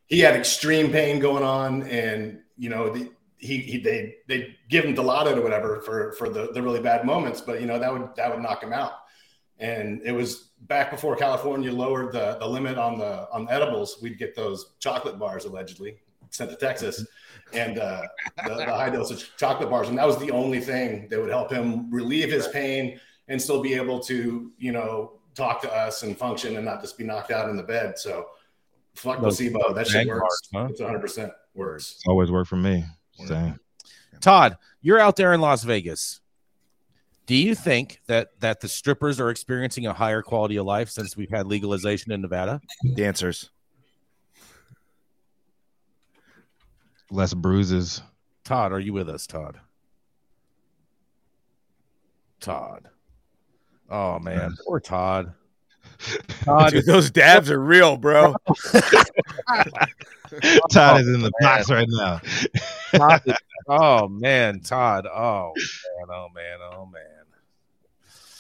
he had extreme pain going on, and you know, the, he, he they they give him Dilaudid or whatever for for the, the really bad moments, but you know that would that would knock him out. And it was back before California lowered the, the limit on the on edibles. We'd get those chocolate bars allegedly sent to Texas, and uh, the, the high dosage chocolate bars, and that was the only thing that would help him relieve his pain and still be able to, you know, talk to us and function and not just be knocked out in the bed. So fuck placebo. That shit works.
bars, huh?
It's 100 percent works.
It's always worked for me. So,
Todd, you're out there in Las Vegas. Do you think that that the strippers are experiencing a higher quality of life since we've had legalization in Nevada?
dancers.
less bruises.
Todd, are you with us, Todd? Todd. Oh man, poor Todd. Todd,
Dude, those dabs are real, bro.
Todd is in the box right now.
Todd is- oh man, Todd. Oh man, oh man, oh man.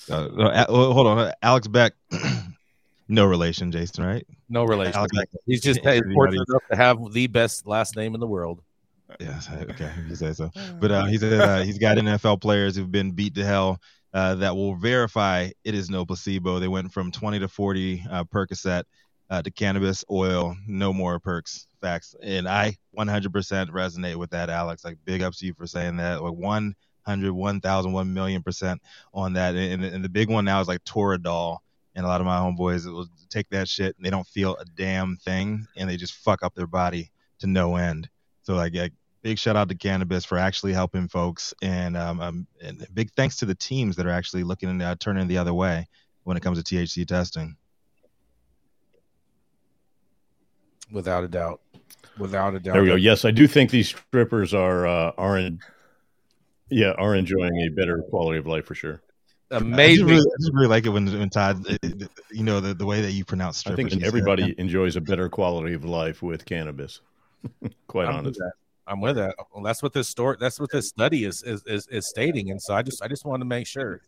Uh, no, A- well, hold on, Alex Beck. no relation, Jason. Right?
No relation.
Alex Beck.
He's just he's fortunate enough to have the best last name in the world.
Yes. Okay. You say so. But uh, he said uh, he's got NFL players who've been beat to hell uh, that will verify it is no placebo. They went from 20 to 40 uh, Percocet uh, to cannabis oil, no more perks. Facts. And I 100% resonate with that, Alex. Like big ups to you for saying that. Like 100, 1,000, 1 million percent on that. And, and the big one now is like Toradol. And a lot of my homeboys will take that shit and they don't feel a damn thing and they just fuck up their body to no end. So like, like big shout out to cannabis for actually helping folks, and um, um and big thanks to the teams that are actually looking and uh, turning the other way when it comes to THC testing.
Without a doubt. Without a doubt.
There we go. Yes, I do think these strippers are uh, are in, yeah are enjoying a better quality of life for sure.
I just,
Amazing.
really, I just really like it when, when Todd, uh, you know, the, the way that you pronounce
I think
you say
everybody
it.
enjoys a better quality of life with cannabis. Quite
I'm with
honest.
that. I'm with that. Well, that's what this story. That's what this study is is, is is stating. And so I just I just wanted to make sure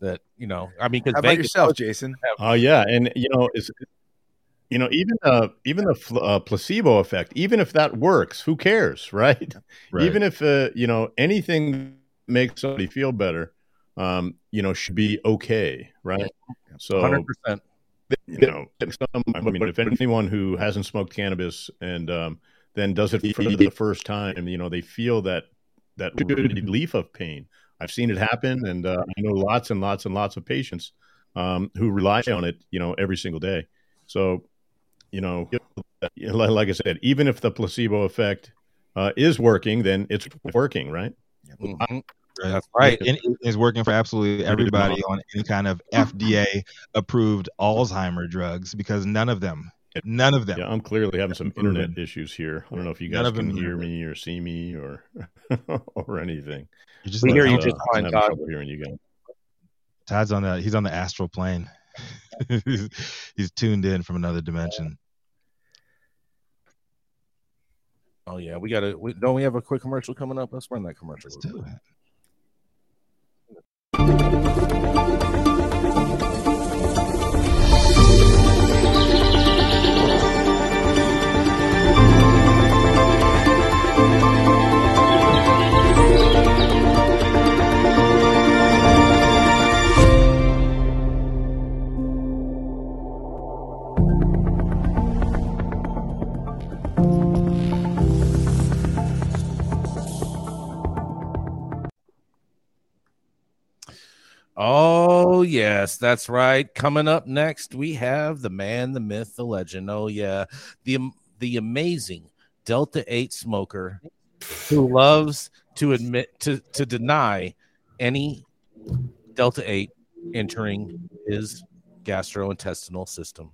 that you know. I mean, because
How about yourself, Jason?
Oh yeah, and you know it's you know even uh even the fl- uh, placebo effect, even if that works, who cares, right?
Right.
Even if uh, you know anything makes somebody feel better, um, you know, should be okay, right? So
100. percent
you know, if some, I mean, if anyone who hasn't smoked cannabis and um, then does it for the first time, you know, they feel that that relief of pain. I've seen it happen, and uh, I know lots and lots and lots of patients um, who rely on it, you know, every single day. So, you know, like I said, even if the placebo effect uh, is working, then it's working, right?
Mhm. That's right.
And it is working for absolutely everybody on any kind of FDA approved Alzheimer drugs because none of them, none of them.
Yeah, I'm clearly having some internet issues here. I don't know if you guys
of them
can hear me or see me or or anything.
You're just
We hear you
uh,
just
I'm
fine,
having
Todd.
trouble hearing you guys.
Todd's on the he's on the astral plane. he's, he's tuned in from another dimension.
Oh yeah, we gotta. We, don't we have a quick commercial coming up? Let's run that commercial.
Let's do it.
Oh yes, that's right. Coming up next, we have the man, the myth, the legend. Oh yeah, the the amazing Delta Eight smoker who loves to admit to to deny any Delta Eight entering his gastrointestinal system.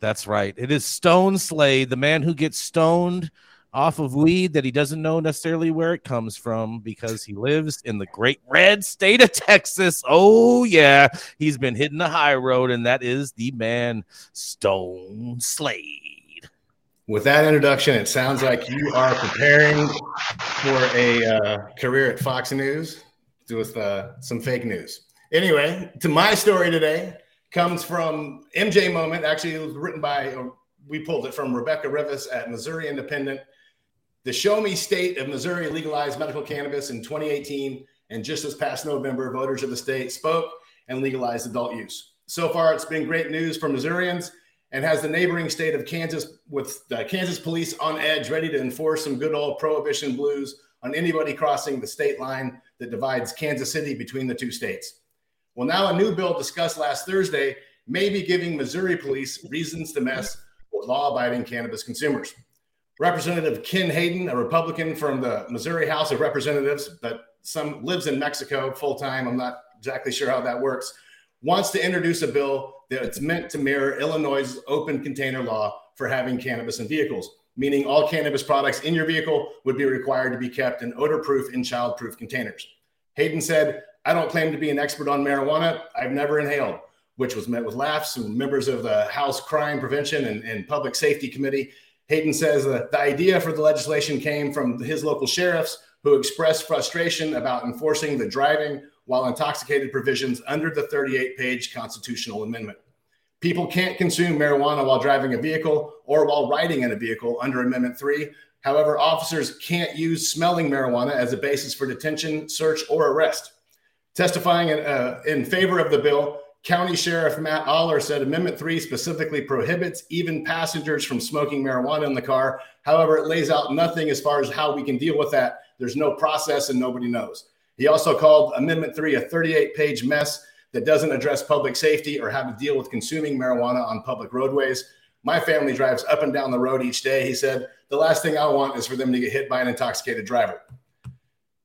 That's right. It is Stone Slade, the man who gets stoned off of weed that he doesn't know necessarily where it comes from because he lives in the great red state of Texas. Oh, yeah. He's been hitting the high road, and that is the man, Stone Slade.
With that introduction, it sounds like you are preparing for a uh, career at Fox News with uh, some fake news. Anyway, to my story today comes from MJ Moment. Actually, it was written by, we pulled it from Rebecca Rivas at Missouri Independent. The Show Me State of Missouri legalized medical cannabis in 2018, and just this past November, voters of the state spoke and legalized adult use. So far, it's been great news for Missourians and has the neighboring state of Kansas with the Kansas police on edge, ready to enforce some good old prohibition blues on anybody crossing the state line that divides Kansas City between the two states. Well, now a new bill discussed last Thursday may be giving Missouri police reasons to mess with law abiding cannabis consumers. Representative Ken Hayden, a Republican from the Missouri House of Representatives, but some lives in Mexico full time. I'm not exactly sure how that works. Wants to introduce a bill that's meant to mirror Illinois' open container law for having cannabis in vehicles, meaning all cannabis products in your vehicle would be required to be kept in odor-proof and child-proof containers. Hayden said, "I don't claim to be an expert on marijuana. I've never inhaled." Which was met with laughs from members of the House Crime Prevention and, and Public Safety Committee Hayden says the idea for the legislation came from his local sheriffs who expressed frustration about enforcing the driving while intoxicated provisions under the 38 page constitutional amendment. People can't consume marijuana while driving a vehicle or while riding in a vehicle under Amendment 3. However, officers can't use smelling marijuana as a basis for detention, search, or arrest. Testifying in, uh, in favor of the bill, County Sheriff Matt Aller said Amendment 3 specifically prohibits even passengers from smoking marijuana in the car. However, it lays out nothing as far as how we can deal with that. There's no process and nobody knows. He also called Amendment 3 a 38 page mess that doesn't address public safety or have to deal with consuming marijuana on public roadways. My family drives up and down the road each day. He said, The last thing I want is for them to get hit by an intoxicated driver.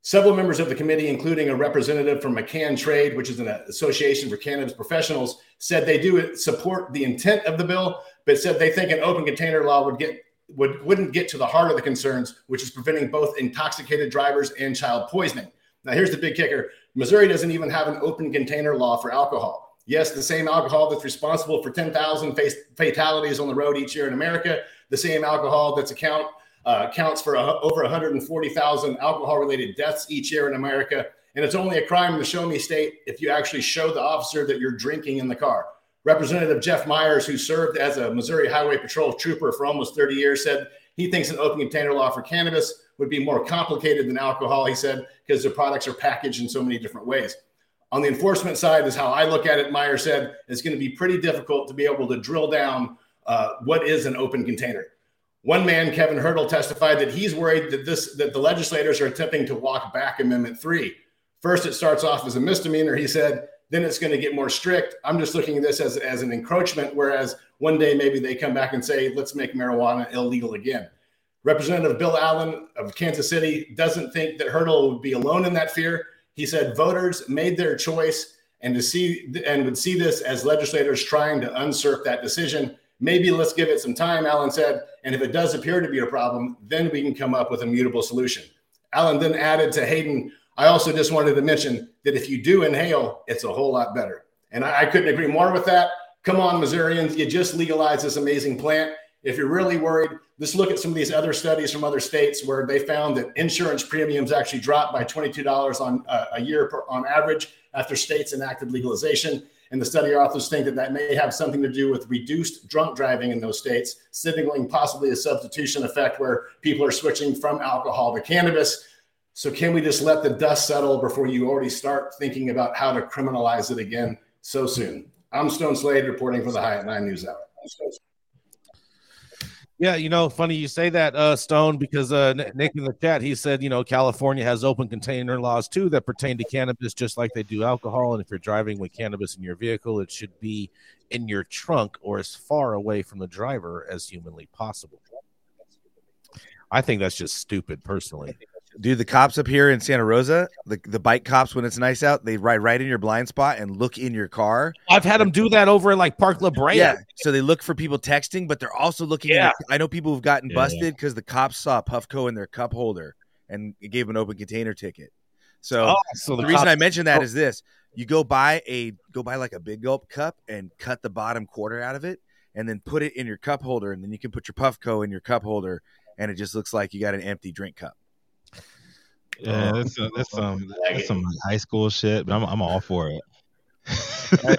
Several members of the committee, including a representative from MoCannTrade, which is an association for cannabis professionals, said they do support the intent of the bill, but said they think an open container law would get would wouldn't get to the heart of the concerns, which is preventing both intoxicated drivers and child poisoning. Now, here's the big kicker: Missouri doesn't even have an open container law for alcohol. Yes, the same alcohol that's responsible for 10,000 fatalities on the road each year in America, the same alcohol that's account uh, accounts for a, over 140,000 alcohol related deaths each year in America. And it's only a crime in the show me state if you actually show the officer that you're drinking in the car. Representative Jeff Myers, who served as a Missouri Highway Patrol trooper for almost 30 years, said he thinks an open container law for cannabis would be more complicated than alcohol, he said, because the products are packaged in so many different ways. On the enforcement side, is how I look at it. Meyer said it's going to be pretty difficult to be able to drill down uh, what is an open container. One man, Kevin Hurdle, testified that he's worried that this that the legislators are attempting to walk back Amendment Three. First, it starts off as a misdemeanor, he said. Then it's going to get more strict. I'm just looking at this as, as an encroachment. Whereas one day maybe they come back and say, let's make marijuana illegal again. Representative Bill Allen of Kansas City doesn't think that Hurdle would be alone in that fear. He said voters made their choice and to see and would see this as legislators trying to usurp that decision. Maybe let's give it some time, Allen said. And if it does appear to be a problem, then we can come up with a mutable solution. Allen then added to Hayden, I also just wanted to mention that if you do inhale, it's a whole lot better. And I, I couldn't agree more with that. Come on, Missourians, you just legalized this amazing plant. If you're really worried, let's look at some of these other studies from other states where they found that insurance premiums actually dropped by $22 on uh, a year per, on average after states enacted legalization. And the study authors think that that may have something to do with reduced drunk driving in those states, signaling possibly a substitution effect where people are switching from alcohol to cannabis. So, can we just let the dust settle before you already start thinking about how to criminalize it again so soon? I'm Stone Slade reporting for the at Nine News Hour.
Yeah, you know, funny you say that, uh, Stone, because uh, Nick in the chat he said, you know, California has open container laws too that pertain to cannabis, just like they do alcohol. And if you're driving with cannabis in your vehicle, it should be in your trunk or as far away from the driver as humanly possible. I think that's just stupid, personally.
Dude, the cops up here in Santa Rosa, the, the bike cops, when it's nice out, they ride right in your blind spot and look in your car.
I've had them do that over in like Park La Brea.
Yeah. So they look for people texting, but they're also looking
Yeah.
at. I know people who've gotten
Yeah.
busted because the cops saw Puffco in their cup holder and it gave them an open container ticket. So
Oh, so
the,
the
reason I mention that oh. is this: you go buy a go buy like a big gulp cup and cut the bottom quarter out of it, and then put it in your cup holder, and then you can put your Puffco in your cup holder, and it just looks like you got an empty drink cup.
Yeah, that's, uh, that's some that's some high school shit, but I'm I'm all for it.
I'm-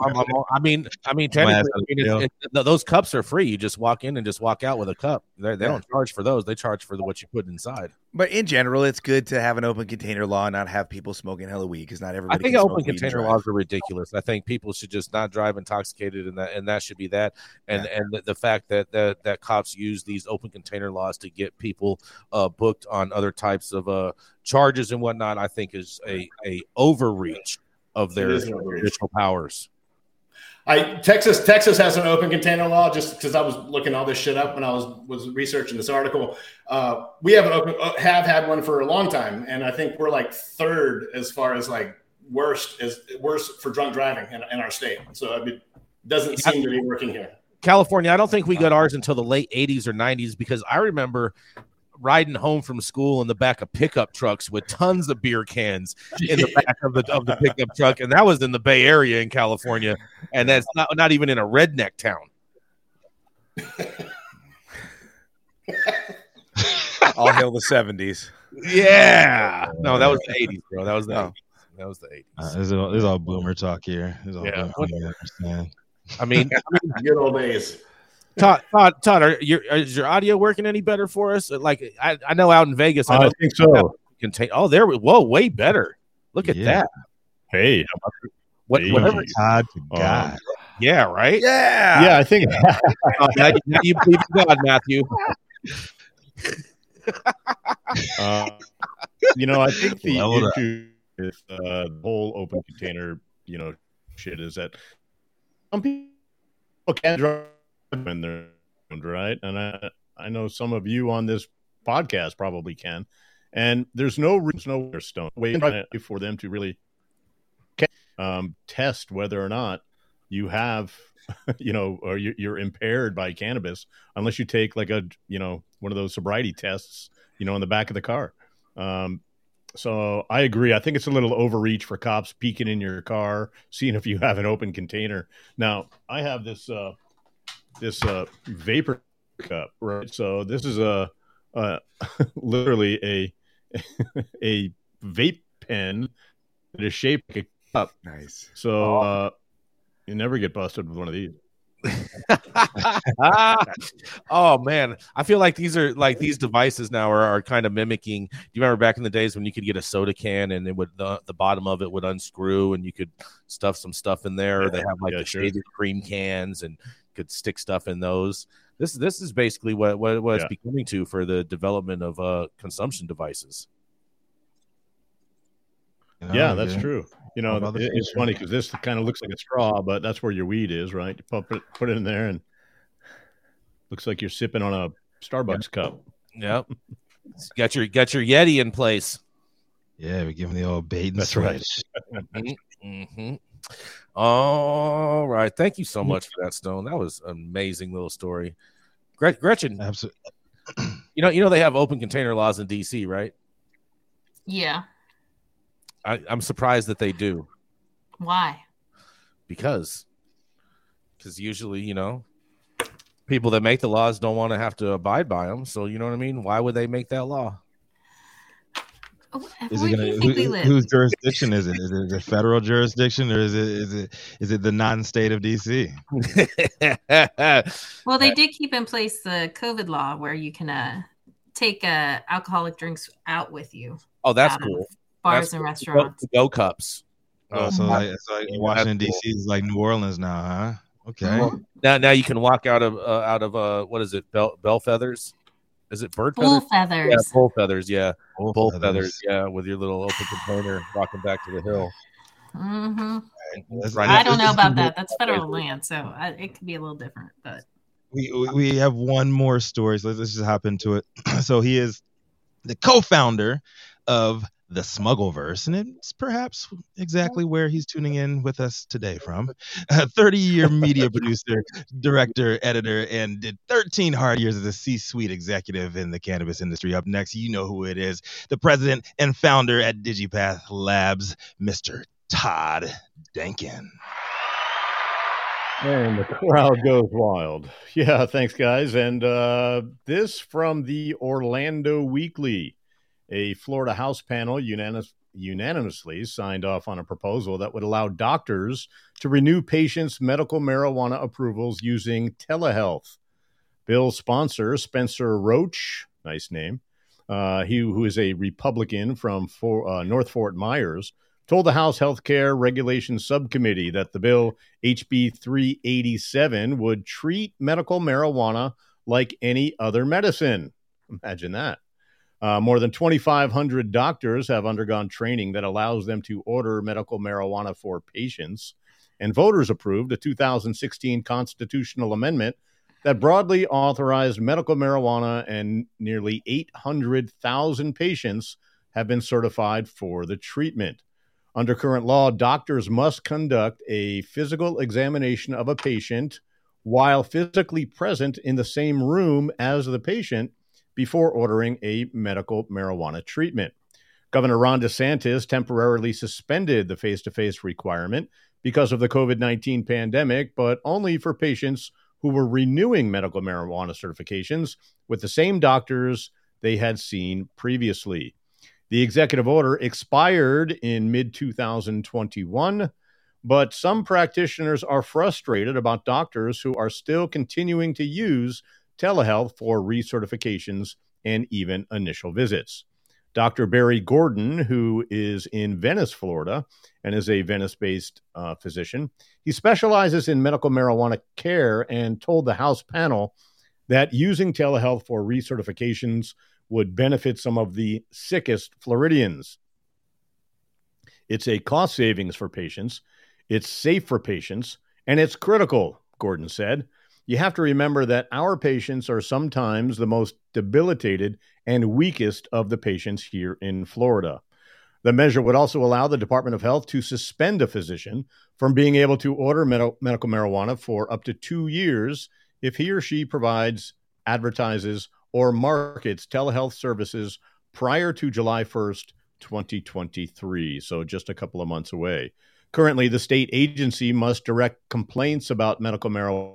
I'm- I'm- I mean, I mean, technically, I mean,
jail.
it's, it, those cups are free. You just walk in and just walk out with a cup. They're, they
Yeah.
don't charge for those. They charge for the, what you put inside.
But in general, it's good to have an open container law and not have people smoking hella weed because not everybody.
I think
can
open
smoke
container laws are ridiculous. I think people should just not drive intoxicated, and that and that should be that. And and the, the fact that, that that cops use these open container laws to get people uh, booked on other types of uh, charges and whatnot, I think is a a overreach of their judicial powers.
I Texas Texas has an open container law just because I was looking all this shit up when I was was researching this article. Uh, we have an open uh, have had one for a long time, and I think we're like third as far as like worst as worst for drunk driving in, in our state. So I mean, it doesn't seem to be working here.
California, I don't think we got ours until the late 80s or 90s because I remember riding home from school in the back of pickup trucks with tons of beer cans in the back of the of the pickup truck, and that was in the Bay Area in California, and that's not not even in a redneck town.
All hail the seventies.
Yeah, no, that was the 80s, bro. That was the
Oh.
80s. That was the 80s.
Uh, this, is all, this is all boomer talk here. This is all
Yeah.
boomer, you understand?
I mean,
Good old days.
Todd, Todd, Todd, are your is your audio working any better for us? Like, I, I know out in Vegas, I
I
know
think so.
contain. Oh, there we. Whoa, way better. Look at
Yeah.
that.
Hey,
What,
Hey.
whatever.
Todd to
Oh.
God.
Yeah, right.
Yeah.
yeah, I think
Oh, now, you- now you believe in God, Mathieu.
Uh, you know, I think the
Leveled up.
issue with uh, the whole open container, you know, shit is that some people can drive when they're right, and I I know some of you on this podcast probably can, and there's no reason, no stone way for them to really um, test whether or not you have you know or you're impaired by cannabis unless you take like a you know one of those sobriety tests you know in the back of the car um, so I agree. I think it's a little overreach for cops peeking in your car, seeing if you have an open container. Now I have this uh, this uh, vapor cup, right? So this is a, a literally a a vape pen that is shaped like a cup.
Nice.
So uh, you never get busted with one of these.
oh man, I feel like these are like these devices now are, are kind of mimicking. Do you remember back in the days when you could get a soda can and it would the, the bottom of it would unscrew and you could stuff some stuff in there? Or they have like
Yeah,
the
sure.
shaded cream cans and could stick stuff in those. This this is basically what what, what
Yeah.
it's becoming to for the development of uh consumption devices.
yeah,
Oh,
that's
good.
true. You know,
All about the
it- it's funny because this kind of looks like a straw, but that's where your weed is, right? You put it, put it in there, and looks like you're sipping on a Starbucks cup.
Yep. got your got your Yeti in place.
Yeah, we give him the old bait and
That's right.
switch.
All right. Thank you so much for that, Stone. That was an amazing little story. Gre- Gretchen,
Absolutely.
you know, you know they have open container laws in DC, right?
Yeah.
I, I'm surprised that they do
Why?
because because usually, you know, people that make the laws don't want to have to abide by them. So you know what I mean? Why would they make that law?
Is it gonna
think
who, whose jurisdiction is it? Is it the federal jurisdiction or is it is it is it the non-state of DC?
Well, they did keep in place the COVID law where you can uh, take uh, alcoholic drinks out with you,
oh, that's cool.
bars
That's
and
cool.
restaurants.
Go, go cups.
Oh, so
Um,
like, it's like Washington
that's
D.C. is like New Orleans now, huh? Okay.
Well, now, now you can walk out of uh, out of uh, what is it? Bell, bell feathers? Is it bird
Bull
feathers?
feathers.
Yeah, bull feathers. Yeah,
Bull
bull
feathers.
feathers. Yeah, with your little open container, walking back to the hill.
Mm-hmm.
That's-
Right.
I don't know about that. That's federal land, so I, it could be a little different. But
we we- we have one more story, so let's, let's just hop into it. so he is the co-founder of the Smuggleverse, and it's perhaps exactly where he's tuning in with us today from. A 30-year media producer, director, editor, and did 13 hard years as a C-suite executive in the cannabis industry. Up next, you know who it is: the president and founder at DigiPath Labs, Mr. Todd Denkin.
And the crowd goes wild. Yeah, thanks, guys. And uh, this from the Orlando Weekly. A Florida House panel unanimous, unanimously signed off on a proposal that would allow doctors to renew patients' medical marijuana approvals using telehealth. Bill's sponsor, Spencer Roach, nice name, uh, he who is a Republican from for, uh, North Fort Myers, told the House Healthcare Regulation Subcommittee that the bill HB 387 would treat medical marijuana like any other medicine. Imagine that. Uh, more than 2,500 doctors have undergone training that allows them to order medical marijuana for patients. And voters approved a 2016 constitutional amendment that broadly authorized medical marijuana, and nearly 800,000 patients have been certified for the treatment. Under current law, doctors must conduct a physical examination of a patient while physically present in the same room as the patient before ordering a medical marijuana treatment. Governor Ron DeSantis temporarily suspended the face to face requirement because of the COVID 19 pandemic, but only for patients who were renewing medical marijuana certifications with the same doctors they had seen previously. The executive order expired in mid 2021, but some practitioners are frustrated about doctors who are still continuing to use telehealth for recertifications and even initial visits. Dr. Barry Gordon, who is in Venice, Florida, and is a Venice based uh, physician, he specializes in medical marijuana care and told the House panel that using telehealth for recertifications would benefit some of the sickest Floridians. It's a cost savings for patients, it's safe for patients, and it's critical, Gordon said. You have to remember that our patients are sometimes the most debilitated and weakest of the patients here in Florida. The measure would also allow the Department of Health to suspend a physician from being able to order med- medical marijuana for up to two years if he or she provides, advertises, or markets telehealth services prior to July 1st, 2023. So just a couple of months away. Currently, the state agency must direct complaints about medical marijuana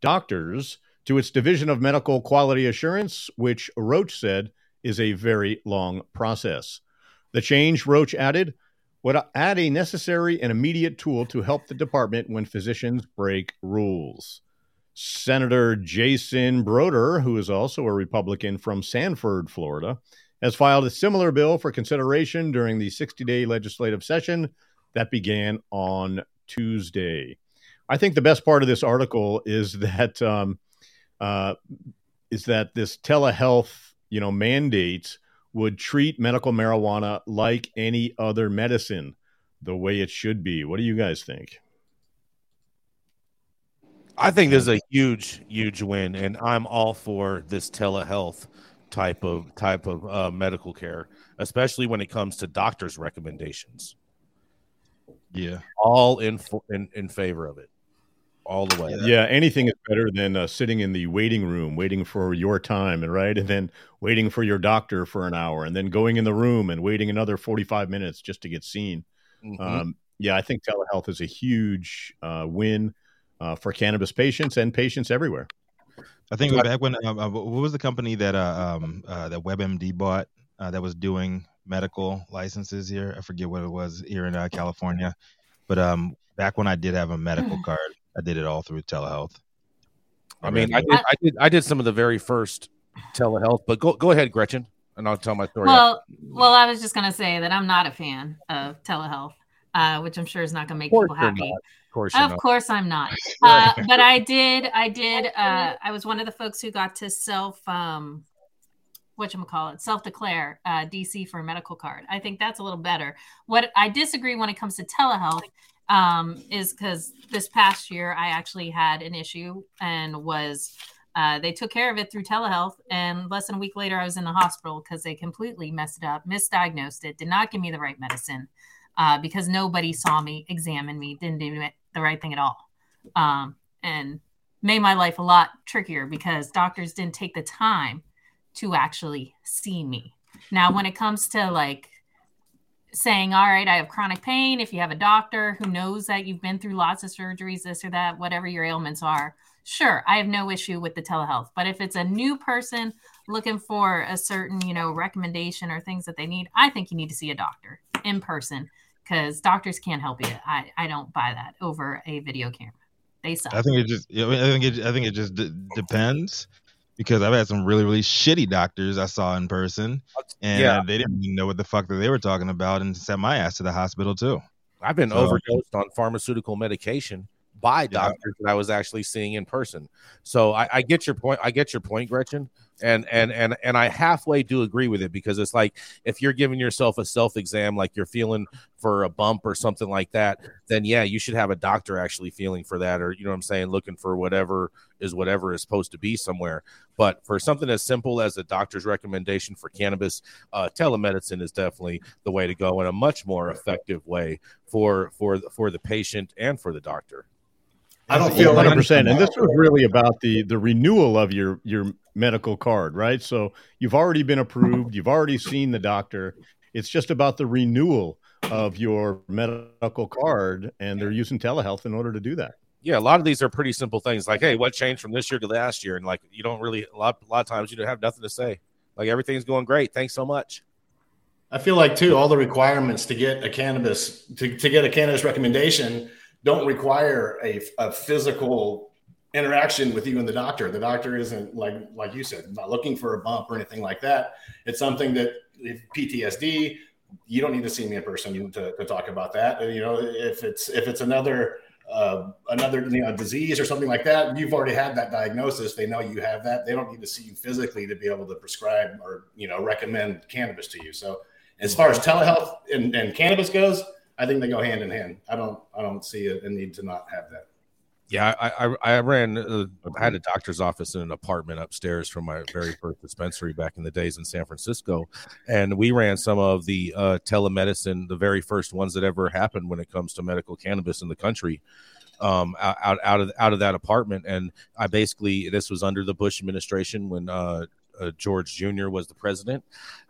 doctors to its Division of Medical Quality Assurance, which Roach said is a very long process. The change, Roach added, would add a necessary and immediate tool to help the department when physicians break rules. Senator Jason Brodeur, who is also a Republican from Sanford, Florida, has filed a similar bill for consideration during the 60 day legislative session that began on Tuesday. I think the best part of this article is that um, uh, is that this telehealth, you know, mandate would treat medical marijuana like any other medicine, the way it should be. What do you guys think?
I think this is a huge, huge win, and I'm all for this telehealth type of type of uh, medical care, especially when it comes to doctors' recommendations.
Yeah,
all in fo- in in favor of it, all the way.
Yeah, anything is better than uh, sitting in the waiting room, waiting for your time, and right, and then waiting for your doctor for an hour, and then going in the room and waiting another forty-five minutes just to get seen.
Mhm.
Um, yeah, I think telehealth is a huge uh, win uh, for cannabis patients and patients everywhere.
I think back when uh, uh, what was the company that uh, um, uh, that WebMD bought uh, that was doing medical licenses here? I forget what it was here in uh, California, but um, back when I did have a medical card, I did it all through telehealth.
I mean, I did, I did, I did some of the very first telehealth, but go go ahead, Gretchen, and I'll tell my story.
Well, well, I was just gonna say that I'm not a fan of telehealth, uh, which I'm sure is not gonna make people
you're
happy.
not. Of course,
Of
not.
course, I'm not. Uh, but I did. I did. Uh, I was one of the folks who got to self, um, what you call it, self declare uh, DC for a medical card. I think that's a little better. What I disagree when it comes to telehealth um, is because this past year I actually had an issue and was. Uh, they took care of it through telehealth, and less than a week later, I was in the hospital because they completely messed it up, misdiagnosed it, did not give me the right medicine uh, because nobody saw me, examined me, didn't do the right thing at all, um, and made my life a lot trickier because doctors didn't take the time to actually see me. Now, when it comes to like saying, all right, I have chronic pain, if you have a doctor who knows that you've been through lots of surgeries, this or that, whatever your ailments are, sure, I have no issue with the telehealth. But if it's a new person looking for a certain, you know, recommendation or things that they need, I think you need to see a doctor in person because doctors can't help you. I, I don't buy that over a video camera. They suck.
I think it just. I think it. I think it just d- depends because I've had some really really shitty doctors I saw in person, and
Yeah.
they didn't even know what the fuck that they were talking about, and sent my ass to the hospital too.
I've been
So-
overdosed on pharmaceutical medication by doctors that I was actually seeing in person. So I, I get your point. I get your point, Gretchen, and and and and I halfway do agree with it because it's like if you're giving yourself a self exam, like you're feeling for a bump or something like that, then yeah, you should have a doctor actually feeling for that, or you know what I'm saying, looking for whatever is whatever is supposed to be somewhere. But for something as simple as a doctor's recommendation for cannabis, uh, telemedicine is definitely the way to go and a much more effective way for for for the patient and for the doctor.
I don't feel
hundred percent. And this was really about the the renewal of your your medical card, right? So you've already been approved. You've already seen the doctor. It's just about the renewal of your medical card, and they're using telehealth in order to do that.
Yeah, a lot of these are pretty simple things. Like, hey, what changed from this year to last year? And like, you don't really a lot a lot of times you don't have nothing to say. Like everything's going great. Thanks so much.
I feel like too all the requirements to get a cannabis to, to get a cannabis recommendation don't require a, a physical interaction with you and the doctor. The doctor isn't like like you said, not looking for a bump or anything like that. It's something that if PTSD, you don't need to see me in person to, to talk about that. You know, if it's if it's another uh, another you know disease or something like that, you've already had that diagnosis. They know you have that. They don't need to see you physically to be able to prescribe or you know recommend cannabis to you. So as far as telehealth and, and cannabis goes, I think they go hand in hand. I don't I don't see a, need to not have that.
Yeah, I I, I ran. Uh, I had a doctor's office in an apartment upstairs from my very first dispensary back in the days in San Francisco, and we ran some of the uh, telemedicine, the very first ones that ever happened when it comes to medical cannabis in the country. Um, out out out of out of that apartment, and I basically this was under the Bush administration when uh, uh, George Jr. was the president,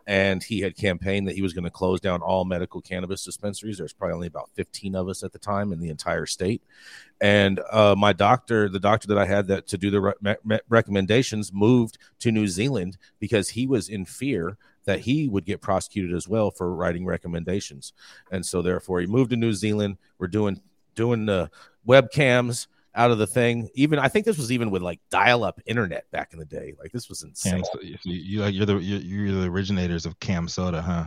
and he had campaigned that he was going to close down all medical cannabis dispensaries. There's probably only about 15 of us at the time in the entire state. And uh, my doctor, the doctor that I had that to do the re- me- recommendations, moved to New Zealand because he was in fear that he would get prosecuted as well for writing recommendations. And so therefore he moved to New Zealand. We're doing doing the webcams out of the thing. Even I think this was even with like dial-up internet back in the day. Like this was insane.
So- you, you like you're the you're, you're the originators of Cam Soda, huh?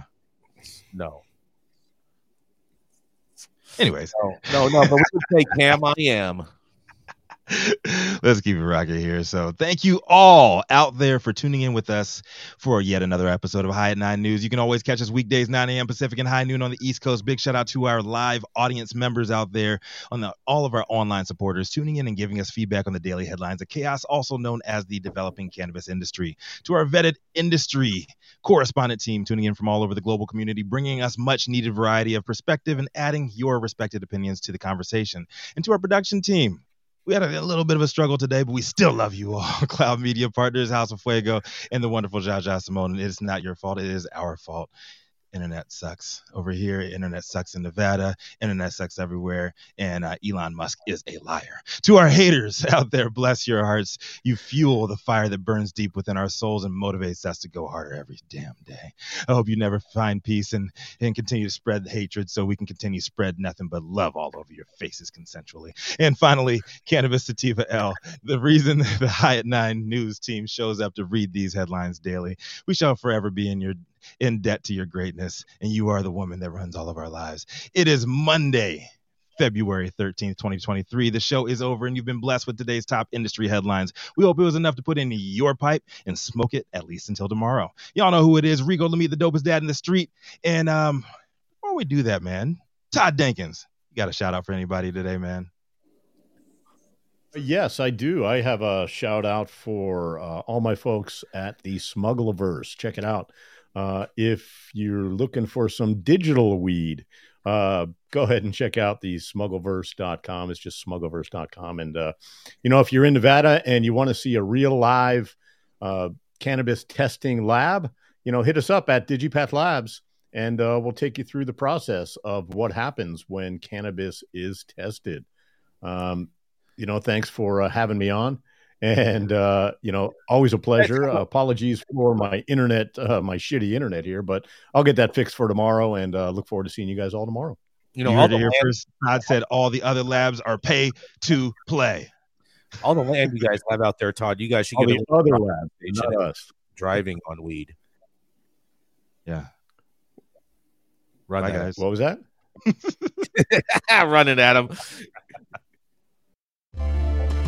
No.
Anyways,
no, no, no, but we could say Cam I am.
Let's keep it rocking here. So, thank you all out there for tuning in with us for yet another episode of High at Nine News. You can always catch us weekdays, 9 a.m. Pacific and high noon on the East Coast. Big shout out to our live audience members out there, on the, all of our online supporters tuning in and giving us feedback on the daily headlines of chaos, also known as the developing cannabis industry. To our vetted industry correspondent team tuning in from all over the global community, bringing us much needed variety of perspective and adding your respected opinions to the conversation. And to our production team, we had a, a, little bit of a struggle today, but we still love you all. Cloud Media Partners, House of Fuego, and the wonderful Jaja Simone. And it's not your fault, it is our fault internet sucks over here. Internet sucks in Nevada. Internet sucks everywhere. And uh, Elon Musk is a liar. To our haters out there, bless your hearts. You fuel the fire that burns deep within our souls and motivates us to go harder every damn day. I hope you never find peace and, and continue to spread hatred so we can continue to spread nothing but love all over your faces consensually. And finally, Cannabis Sativa L. The reason the at Nine news team shows up to read these headlines daily. We shall forever be in your in debt to your greatness, and you are the woman that runs all of our lives. It is Monday. February 13th, 2023. The show is over, and you've been blessed with today's top industry headlines. We hope it was enough to put in your pipe and smoke it at least until tomorrow. Y'all know who it is. Rico Lamitte, the dopest dad in the street. And um, before we do that, man, Todd Denkins, you got a shout out for anybody today, man?
Yes, I do. I have a shout out for uh, all my folks at the Smuggleverse. Check it out. Uh, if you're looking for some digital weed, uh, go ahead and check out the smuggleverse.com. It's just smuggleverse.com. And, uh, you know, if you're in Nevada and you want to see a real live uh, cannabis testing lab, you know, hit us up at Digipath Labs and uh, we'll take you through the process of what happens when cannabis is tested. Um, you know, thanks for uh, having me on and uh, you know, always a pleasure. Uh, apologies for my internet, uh, my shitty internet here, but I'll get that fixed for tomorrow, and uh, look forward to seeing you guys all tomorrow.
You know, you all the land- first. Todd said all the other labs are pay to play.
All the land you guys have out there, Todd. You guys should
all
get
the other labs, not us.
Driving on weed.
Yeah.
Run, Bye, guys. What was that?
Running at him.